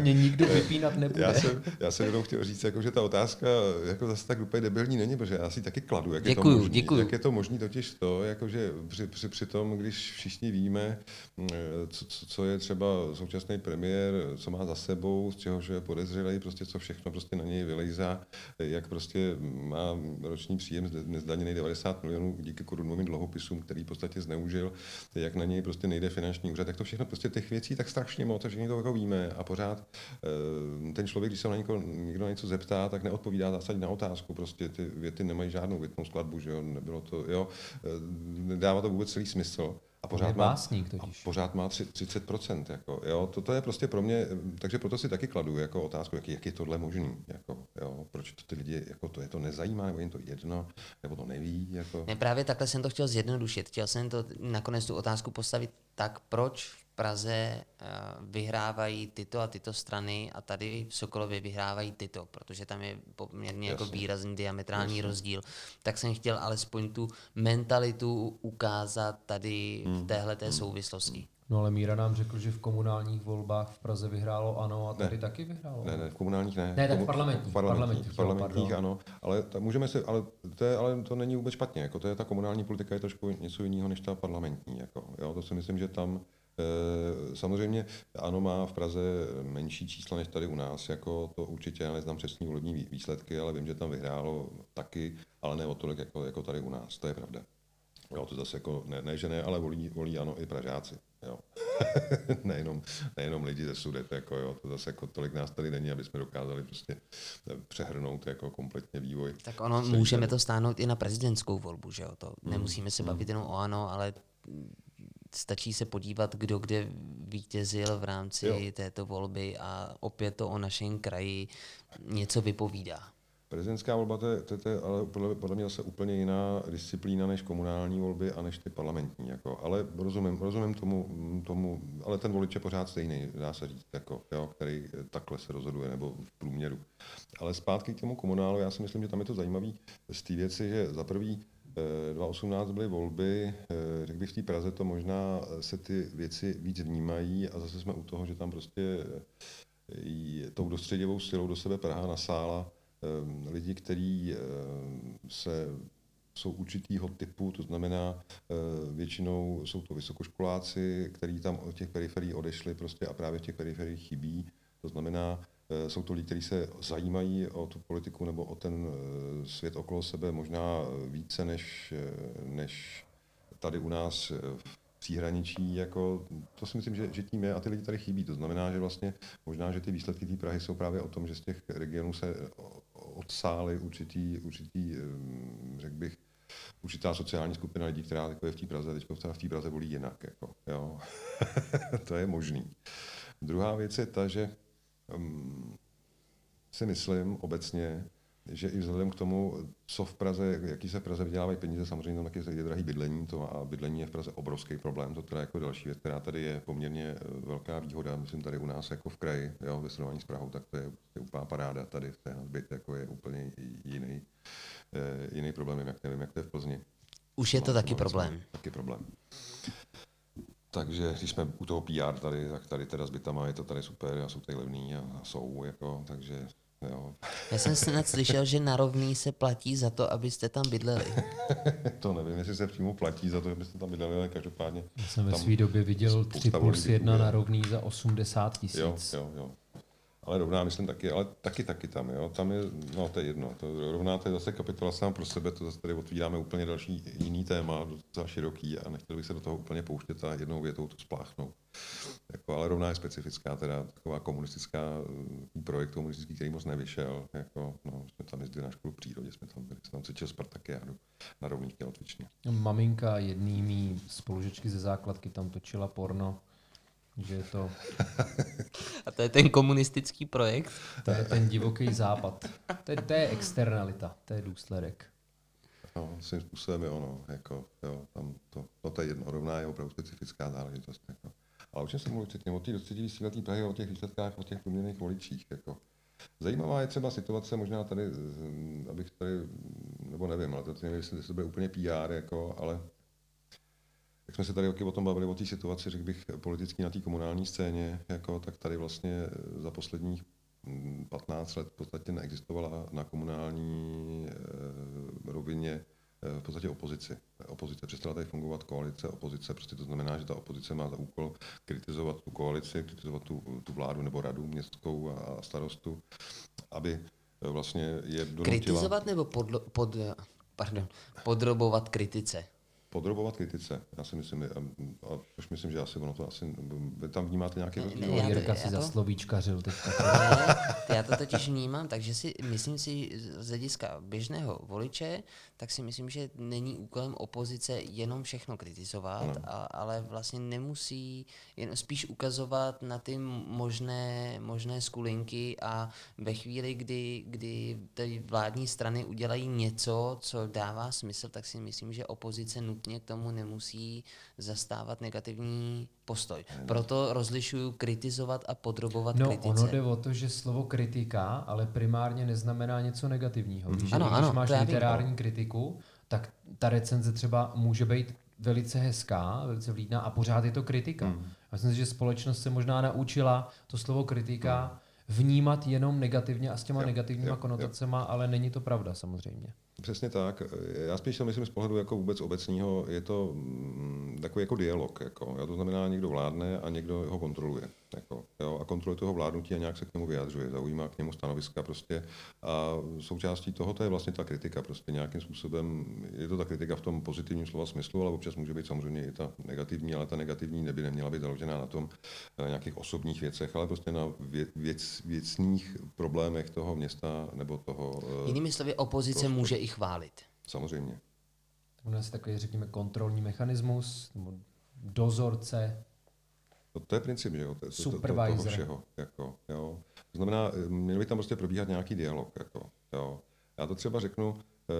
Mě nikdo vypínat nebude. Já jsem, já jsem jenom chtěl říct, jako, že ta otázka jako zase tak úplně debilní není, protože já si taky kladu, jak je Děkuju, to možný. děkuju. Jak je to možný totiž to, jako, že při, při, při tom, když všichni víme, mm, co, co, co je třeba současný premiér, co má za sebou, z čehož je podezřelý, prostě co všechno prostě na něj vylejzá, jak prostě má roční příjem nezdaněný 90 milionů díky korunovým dluhopisům, který v podstatě zneužil, jak na něj prostě nejde finanční úřad, tak to všechno prostě těch věcí tak strašně moc, že to jako víme a pořád ten člověk, když se na někoho, někdo na něco zeptá, tak neodpovídá zásadně na otázku, prostě ty věty nemají žádnou větnou skladbu, že jo, nebylo to, jo, eh, nedává to vůbec celý smysl. A pořád má, básník a pořád má tři- 30%. Jako, jo, toto je prostě pro mě, takže proto si taky kladu jako otázku, jak, jak je tohle možný. Jako, jo, proč to ty lidi, jako to je to nezajímá, nebo jim to jedno, nebo to neví. Jako. Ne, právě takhle jsem to chtěl zjednodušit. Chtěl jsem to nakonec tu otázku postavit tak, proč v Praze eh, vyhrávají tyto a tyto strany a tady v Sokolově vyhrávají tyto, protože tam je poměrně jako výrazný diametrální Jasně. rozdíl. Tak jsem chtěl alespoň tu mentalitu ukázat tady Hmm. v téhle té souvislosti. No ale Míra nám řekl, že v komunálních volbách v Praze vyhrálo ano a tady Ne. taky vyhrálo. Ne, ne, v komunálních ne. Ne, tak v parlamentních, V parlamentních, parlamentních, v parlamentních jo, ano. Ale ta, můžeme si, ale to, je, ale to není vůbec špatně. Jako to je ta komunální politika je trošku něco jiného než ta parlamentní. Jako, jo, to si myslím, že tam samozřejmě ano, má v Praze menší čísla než tady u nás. Jako to určitě, já neznám přesní volební vý- výsledky, ale vím, že tam vyhrálo taky, ale ne o tolik jako, jako tady u nás. To je pravda. Jo, to zase jako, ne, ne že ne, ale volí, volí ano i Pražáci. Jo. nejenom, nejenom lidi ze Sudet, jako jo, to zase jako tolik nás tady není, aby jsme dokázali prostě eh, přehrnout jako kompletně vývoj. Tak ono, můžeme to stáhnout i na prezidentskou volbu, že jo? To Hmm, nemusíme se bavit jenom o ano, ale stačí se podívat, kdo kde vítězil v rámci Jo. této volby a opět to o našem kraji něco vypovídá. Prezidentská volba, to je, to je, to je ale podle, podle mě zase úplně jiná disciplína než komunální volby a než ty parlamentní. Jako. Ale rozumím, rozumím tomu, tomu, ale ten volič je pořád stejný, dá se říct, jako, jo, který takhle se rozhoduje, nebo v průměru. Ale zpátky k tomu komunálu, já si myslím, že tam je to zajímavé z té věci, že za prvý 2018 byly volby, eh, řekl bych v té Praze to možná eh, se ty věci víc vnímají a zase jsme u toho, že tam prostě eh, tou dostředěvou silou do sebe Praha nasála eh, lidi, kteří eh, se jsou určitýho typu, to znamená eh, většinou jsou to vysokoškoláci, kteří tam od těch periferií odešli prostě a právě v těch periferiích chybí. To znamená, eh, jsou to lidi, kteří se zajímají o tu politiku nebo o ten eh, svět okolo sebe možná více než, eh, než tady u nás eh, v příhraničí, jako, to si myslím, že, že tím je a ty lidi tady chybí. To znamená, že vlastně možná, že ty výsledky té Prahy jsou právě o tom, že z těch regionů se odsály určitý, určitý řekl bych, určitá sociální skupina lidí, která jako je v té Praze, teď v té Praze volí jinak. Jako, jo. to je možný. Druhá věc je ta, že um, si myslím obecně, že i vzhledem k tomu, co v Praze, jaký se v Praze vydělávají peníze, samozřejmě tam taky je drahý bydlení, to a bydlení je v Praze obrovský problém, to teda jako další věc, která tady je poměrně eh, velká výhoda, myslím tady u nás jako v kraji, jo, ve srovnání s Prahou, tak to je, je úplná paráda, tady v té byt jako je úplně jiný, eh, jiný problém, jak nevím, jak to je v Plzni. Už je to No, taky problém. Taky problém. Takže když jsme u toho PR tady, tak tady teda s bytama je to tady super a jsou tady levný a, a jsou, jako, takže jo. Já jsem snad slyšel, že na rovný se platí za to, abyste tam bydleli. To nevím, jestli se přímo platí za to, že byste tam bydleli, ale každopádně. Já jsem ve své době viděl spousta 3 plus volných 1 lidí, na jo. rovný za 80 Jo, tisíc. jo, jo. Ale rovná, myslím taky, ale taky taky tam, jo. Tam je, no to je jedno, to rovná to je zase kapitola sám pro sebe, to zase tady otvíráme úplně další jiný téma, docela široký a nechtěl bych se do toho úplně pouštět a jednou větou to spláchnout. Jako, ale rovná je specifická, teda taková komunistická, eh, projekt komunistický, který moc nevyšel, jako, no, jsme tam jezdili na školu přírodě, jsme tam byli se tam cítil Spartakiádu na rovných tělotvičně. Maminka jedný mý spolužečky ze základky tam točila porno, že je to... A to je ten komunistický projekt? To je ten divoký západ. To je, to je externalita, to je důsledek. No, svým způsobem jo, no, jako, jo, tam to, no to je jedno, rovná je opravdu specifická záležitost. Jako. Ale o čem jsem mluvil předtím? O té dostředí vysílatý Prahy, o těch výsledkách, o těch průměrných voličích. Jako. Zajímavá je třeba situace, možná tady, abych tady, nebo nevím, ale to nevím, jestli to bude úplně PR, jako, ale jak jsme se tady o tom bavili, o té situaci, řekl bych, politicky na té komunální scéně, jako, tak tady vlastně za posledních 15 let v podstatě neexistovala na komunální e, rovině e, v podstatě opozici. Opozice přestala tady fungovat koalice, opozice, prostě to znamená, že ta opozice má za úkol kritizovat tu koalici, kritizovat tu, tu vládu nebo radu městskou a starostu, aby vlastně je donutila... Kritizovat nebo podlo, pod, pardon, podrobovat kritice? Podrobovat kritice. Já si myslím, a, a už myslím, že asi ono to asi, vy tam vnímáte nějaký rozdíl. Ne, Jirka si za slovíčkařil teďka. Ne, já to totiž vnímám, takže si myslím si z hlediska běžného voliče, tak si myslím, že není úkolem opozice jenom všechno kritizovat, a, ale vlastně nemusí jen spíš ukazovat na ty možné, možné skulinky a ve chvíli, kdy, kdy ty vládní strany udělají něco, co dává smysl, tak si myslím, že opozice nutně k tomu nemusí zastávat negativní postoj. Proto rozlišuju kritizovat a podrobovat no, kritice. ono jde o to, že slovo kritika, ale primárně neznamená něco negativního. Když, ano, když ano, máš literární kritiku, tak ta recenze třeba může být velice hezká, velice vlídná a pořád je to kritika. Hmm. Myslím si, že společnost se možná naučila to slovo kritika hmm. vnímat jenom negativně a s těma jo, negativníma jo, konotacema, jo. ale není to pravda samozřejmě. Přesně tak. Já spíš to myslím z pohledu jako vůbec obecního, je to mm, takový jako dialog. Jako, jo? To znamená, někdo vládne a někdo ho kontroluje. Jako, jo? A kontroluje toho vládnutí a nějak se k němu vyjadřuje, zaujímá k němu stanoviska prostě. A součástí toho to je vlastně ta kritika. Prostě nějakým způsobem je to ta kritika v tom pozitivním slova smyslu, ale občas může být samozřejmě i ta negativní, ale ta negativní neby neměla být založená na tom na nějakých osobních věcech, ale prostě na věc, věcných problémech toho města nebo toho. Eh, Jinými slovy, opozice prostoru. může i chválit. Samozřejmě. U nás takový, řekněme, kontrolní mechanismus, nebo dozorce. No to je princip, že jo? To, to, to, to, toho všeho. Jako, jo. To znamená, měl by tam prostě probíhat nějaký dialog. Jako, jo. Já to třeba řeknu, e,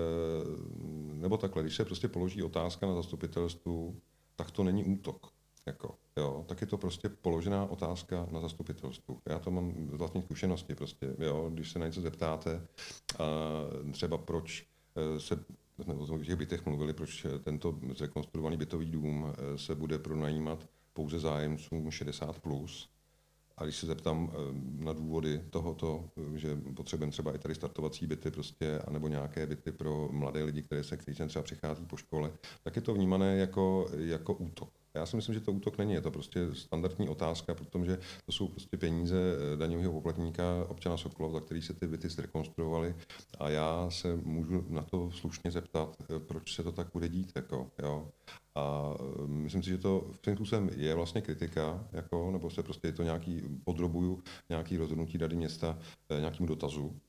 nebo takhle, když se prostě položí otázka na zastupitelstvu, tak to není útok. Jako, jo, tak je to prostě položená otázka na zastupitelstvu. Já to mám z vlastní zkušenosti prostě, jo, když se na něco zeptáte, a třeba proč Eh, se o těch bytech mluvili, proč tento zrekonstruovaný bytový dům eh, se bude pronajímat pouze zájemcům 60+. Plus. A když se zeptám eh, na důvody tohoto, že potřebujeme třeba i tady startovací byty prostě, anebo nějaké byty pro mladé lidi, které se, kteří třeba přichází po škole, tak je to vnímané jako, jako útok. Já si myslím, že to útok není, je to prostě standardní otázka, protože to jsou prostě peníze eh, daňového poplatníka občana Sokolov, za který se ty byty zrekonstruovaly a já se můžu na to slušně zeptat, eh, proč se to tak bude dít. Jako, jo. A eh, myslím si, že to v tím způsobem je vlastně kritika, jako, nebo se prostě je to nějaký, podrobuju nějaký rozhodnutí rady města nějakým dotazu,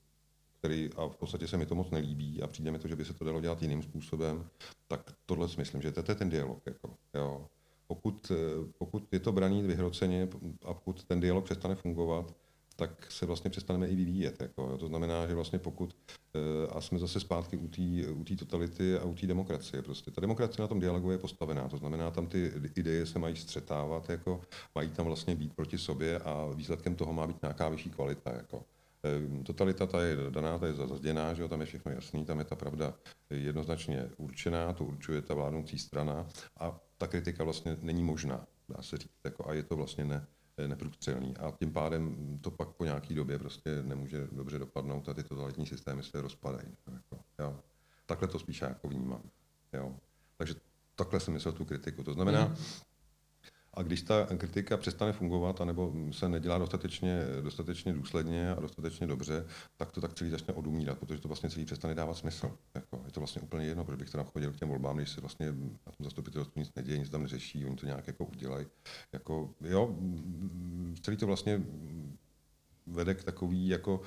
který a v podstatě se mi to moc nelíbí a přijde mi to, že by se to dalo dělat jiným způsobem, tak tohle si myslím, že to je ten dialog. Jako, jo pokud, eh, pokud je to braný vyhroceně a pokud ten dialog přestane fungovat, tak se vlastně přestaneme i vyvíjet. Jako, to znamená, že vlastně pokud, eh, a jsme zase zpátky u té totality a u té demokracie. Prostě ta demokracie na tom dialogu je postavená, to znamená, tam ty ideje se mají střetávat, jako, mají tam vlastně být proti sobě a výsledkem toho má být nějaká vyšší kvalita. Jako. Eh, totalita ta je daná, ta je zazděná, že jo, tam je všechno jasný, tam je ta pravda jednoznačně určená, to určuje ta vládnoucí strana a ta kritika vlastně není možná, dá se říct, jako, a je to vlastně ne, neprůstřelný. A tím pádem to pak po nějaký době prostě nemůže dobře dopadnout a ty totalitní systémy se rozpadají. Jako, jo. Takhle to spíše jako vnímám. Jo. Takže takhle jsem myslel tu kritiku. To znamená, mm. A když ta kritika přestane fungovat, anebo se nedělá dostatečně, dostatečně důsledně a dostatečně dobře, tak to tak celý začne odumírat, protože to vlastně celý přestane dávat smysl. Jako, je to vlastně úplně jedno, proč bych teda chodil k těm volbám, když se vlastně na tom zastupitelstvu nic neděje, nic tam neřeší, oni to nějak jako udělají. Jako, jo, celý to vlastně vede k takový jako,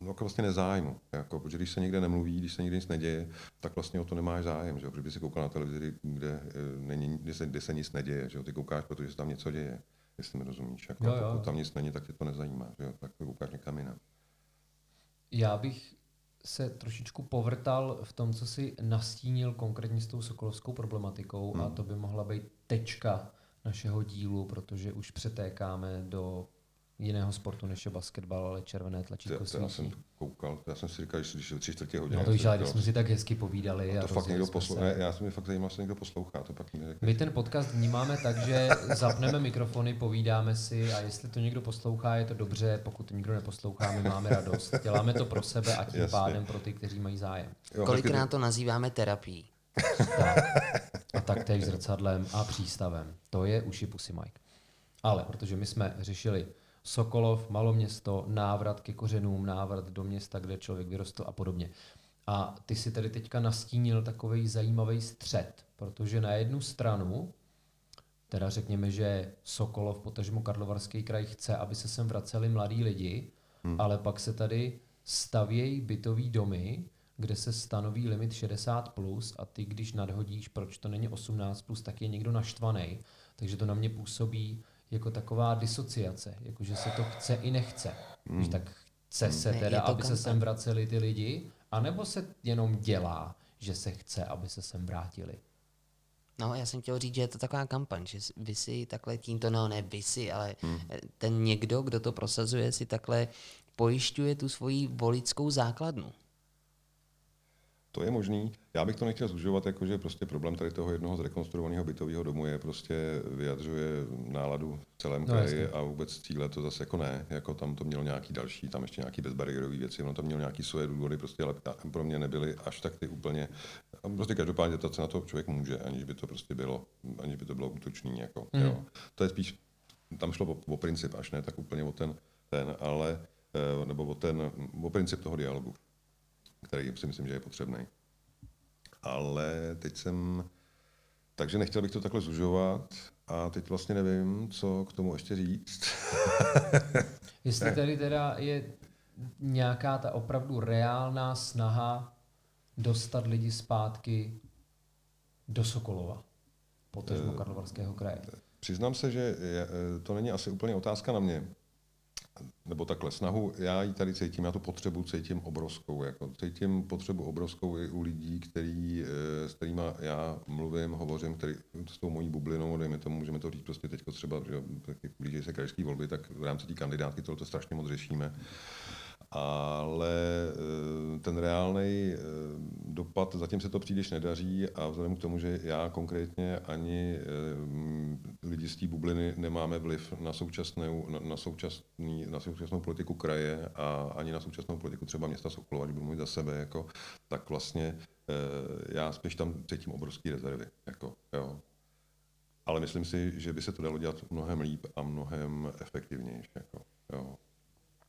no, jako vlastně nezájmu. Jako, protože když se někde nemluví, když se nikdy nic neděje, tak vlastně o to nemáš zájem. Že? Protože by si koukal na televizi, kde, není, kde, se, kde se nic neděje. Že? Ty koukáš, protože se tam něco děje. Jestli mi rozumíš. Jako, jo, jo. Pokud tam nic není, tak tě to nezajímá. Že? Tak koukáš někam jinam. Já bych se trošičku povrtal v tom, co si nastínil konkrétně s tou sokolovskou problematikou hmm. a to by mohla být tečka našeho dílu, protože už přetékáme do jiného sportu než je basketbal, ale červené tlačítko svítí. Já jsem koukal, já jsem si říkal, že když je tři čtvrtě hodiny. No to víš, ale když jsme si tak hezky povídali. A to a fakt někdo poslouchá, se... já jsem mi fakt zajímal, jestli někdo poslouchá. To pak mi, my ten podcast vnímáme tak, že zapneme mikrofony, povídáme si a jestli to někdo poslouchá, je to dobře, pokud to někdo neposlouchá, my máme radost. Děláme to pro sebe a tím Jasně. pádem pro ty, kteří mají zájem. Jo, Kolikrát to nazýváme terapií. Tak. A taktéž zrcadlem a přístavem. To je uši pusy Mike. Ale protože my jsme řešili Sokolov, maloměsto, návrat ke kořenům, návrat do města, kde člověk vyrostl a podobně. A ty si tady teďka nastínil takový zajímavý střed, protože na jednu stranu, teda řekněme, že Sokolov, potažmo Karlovarský kraj chce, aby se sem vraceli mladí lidi, hmm. ale pak se tady stavějí bytový domy, kde se stanoví limit 60+, plus a ty, když nadhodíš, proč to není 18+, plus, tak je někdo naštvaný. Takže to na mě působí jako taková disociace, jako že se to chce i nechce. Mm. Když tak chce se teda, aby se sem vraceli ty lidi, anebo se jenom dělá, že se chce, aby se sem vrátili. No, já jsem chtěl říct, že je to taková kampaň, že vy si takhle tímto, no ne vy si, ale hmm. ten někdo, kdo to prosazuje, si takhle pojišťuje tu svoji voličskou základnu. To je možný. Já bych to nechtěl zužovat, jakože prostě problém tady toho jednoho zrekonstruovaného bytového domu je prostě vyjadřuje náladu v celém no, kraji a vůbec cíle to zase jako ne. Jako tam to mělo nějaký další, tam ještě nějaký bezbariérové věci, ono tam mělo nějaký svoje důvody, prostě, ale pro mě nebyly až tak ty úplně. Prostě každopádně to se na to člověk může, aniž by to prostě bylo, aniž by to bylo útočný. Jako, mm. jo. To je spíš, tam šlo o, o princip, až ne tak úplně o ten, ten ale, eh, nebo o ten, o princip toho dialogu který si myslím, že je potřebný. Ale teď jsem... Takže nechtěl bych to takhle zužovat a teď vlastně nevím, co k tomu ještě říct. Jestli tady teda je nějaká ta opravdu reálná snaha dostat lidi zpátky do Sokolova, potažmo eh, Karlovarského kraje. Přiznám se, že eh, to není asi úplně otázka na mě, nebo takhle snahu, já ji tady cítím, já tu potřebu cítím obrovskou. Jako cítím potřebu obrovskou i u lidí, který, eh, s kterými já mluvím, hovořím, který, s tou mojí bublinou, dejme tomu, můžeme to říct prostě teď třeba, že blíží se krajské volby, tak v rámci té kandidátky tohle strašně moc řešíme ale eh, ten reálný eh, dopad, zatím se to příliš nedaří a vzhledem k tomu, že já konkrétně ani eh, lidi z té bubliny nemáme vliv na současnou, na, na, současný, na současnou politiku kraje a ani na současnou politiku třeba města Sokolova, když budu mluvit za sebe, jako, tak vlastně já spíš tam cítím obrovský rezervy. Jako, jo. Ale myslím si, že by se to dalo dělat mnohem líp a mnohem efektivněji. Jako, jo.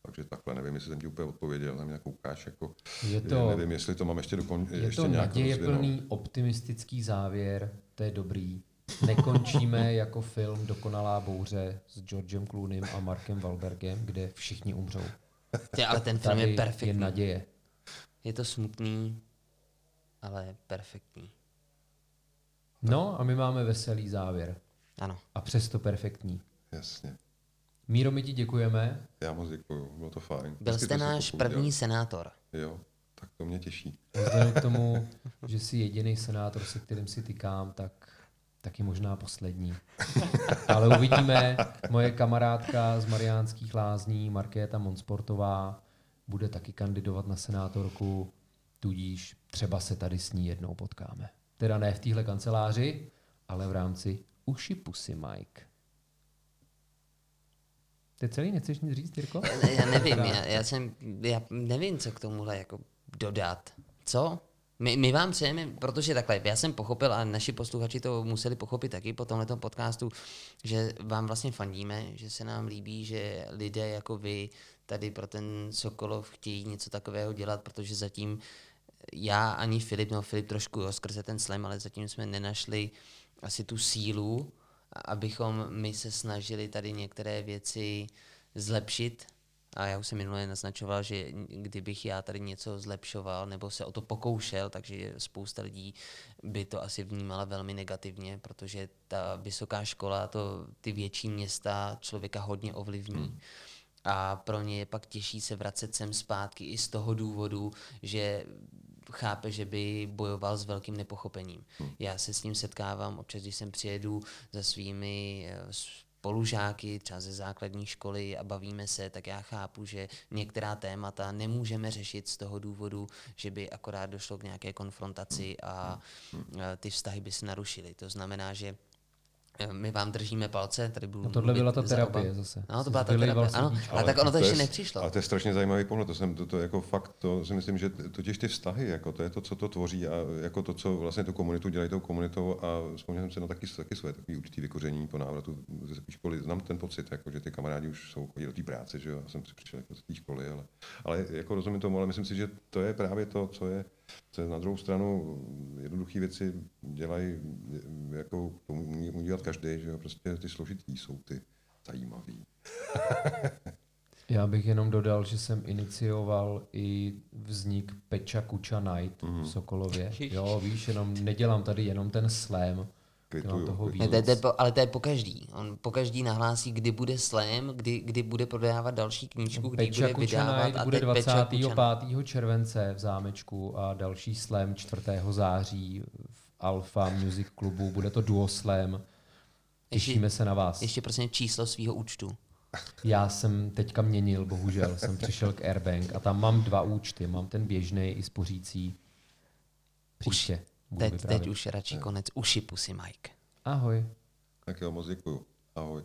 Takže takhle nevím, jestli jsem ti úplně odpověděl, na mě koukáš, jako, je to, nevím, jestli to mám ještě dokončit. Je ještě to nadějeplný optimistický závěr, to je dobrý. Nekončíme jako film Dokonalá bouře s Georgem Clooneym a Markem Wahlbergem, kde všichni umřou. Tě, ale ten film Tady je perfektní. je naděje. Je to smutný, ale perfektní. No a my máme veselý závěr. Ano. A přesto perfektní. Jasně. Míro, my ti děkujeme. Já moc děkuju, bylo to fajn. Byl jste náš první senátor. Jo, tak to mě těší. Vzhledem k tomu, že jsi jediný senátor, se kterým si tykám, tak taky možná poslední. Ale uvidíme. Moje kamarádka z Mariánských lázní, Markéta Monsportová, bude taky kandidovat na senátorku, tudíž třeba se tady s ní jednou potkáme. Teda ne v téhle kanceláři, ale v rámci Uši Pusy Mike. Ty celý nechceš nic říct, Jirko? Já nevím, já, já, jsem, já nevím, co k tomuhle jako dodat. Co? My, my vám přejeme, protože takhle, já jsem pochopil a naši posluchači to museli pochopit taky po tomhle podcastu, že vám vlastně fandíme, že se nám líbí, že lidé jako vy tady pro ten Sokolov chtějí něco takového dělat, protože zatím já ani Filip, no Filip trošku jo, skrze ten slam, ale zatím jsme nenašli asi tu sílu, abychom my se snažili tady některé věci zlepšit A já už jsem minule naznačoval, že kdybych já tady něco zlepšoval nebo se o to pokoušel, takže spousta lidí by to asi vnímala velmi negativně, protože ta vysoká škola, to ty větší města člověka hodně ovlivní. Hmm. A pro ně je pak těžší se vracet sem zpátky i z toho důvodu, že chápe, že by bojoval s velkým nepochopením. Hmm. Já se s ním setkávám občas, když jsem přijedu za svými eh, spolužáky třeba ze základní školy a bavíme se, tak já chápu, že některá témata nemůžeme řešit z toho důvodu, že by akorát došlo k nějaké konfrontaci a ty vztahy by se narušily. To znamená, že Eh, my vám držíme palce, tady budu no tohle byla ta terapie zase. No, to byla ta terapie, ano, ale tak ono to, ještě nepřišlo. Ale to je strašně zajímavý pohled, to, jsem, to, to jako fakt, to si myslím, že totiž ty vztahy, jako to je to, co to tvoří a jako to, co vlastně tu komunitu dělají tou komunitou a vzpomněl jsem se na taky, taky své takový určitý vykoření po návratu ze školy. Znám ten pocit, jako, že ty kamarádi už jsou chodí do té práce, že jo, já jsem přišel jako z té školy, ale, ale jako rozumím tomu, ale myslím si, že to je právě to, co je se na druhou stranu jednoduché věci dělají, jako to může dělat každý, že prostě ty složitý jsou ty zajímavý. Já bych jenom dodal, že jsem inicioval i vznik Peča Kuča Night mm. v mhm. Sokolově. Jo, víš, jenom nedělám tady jenom ten slam, Kvituju, toho Ne, to, to, to, ale to je po každý. On po každý nahlásí, kdy bude slam, kdy, kdy bude prodávat další knížku, kdy Peča bude vydávat. A bude 25. července v Zámečku a další slam 4. září v Alfa Music Clubu. Bude to duo slam. Těšíme ještě, se na vás. Ještě prosím číslo svého účtu. Já jsem teďka měnil, bohužel. Jsem přišel k Airbank a tam mám dva účty. Mám ten běžný i spořící. Příště. Teď, teď už radši konec. Uši pusy, Mike. Ahoj. Tak jo, moc děkuju. Ahoj.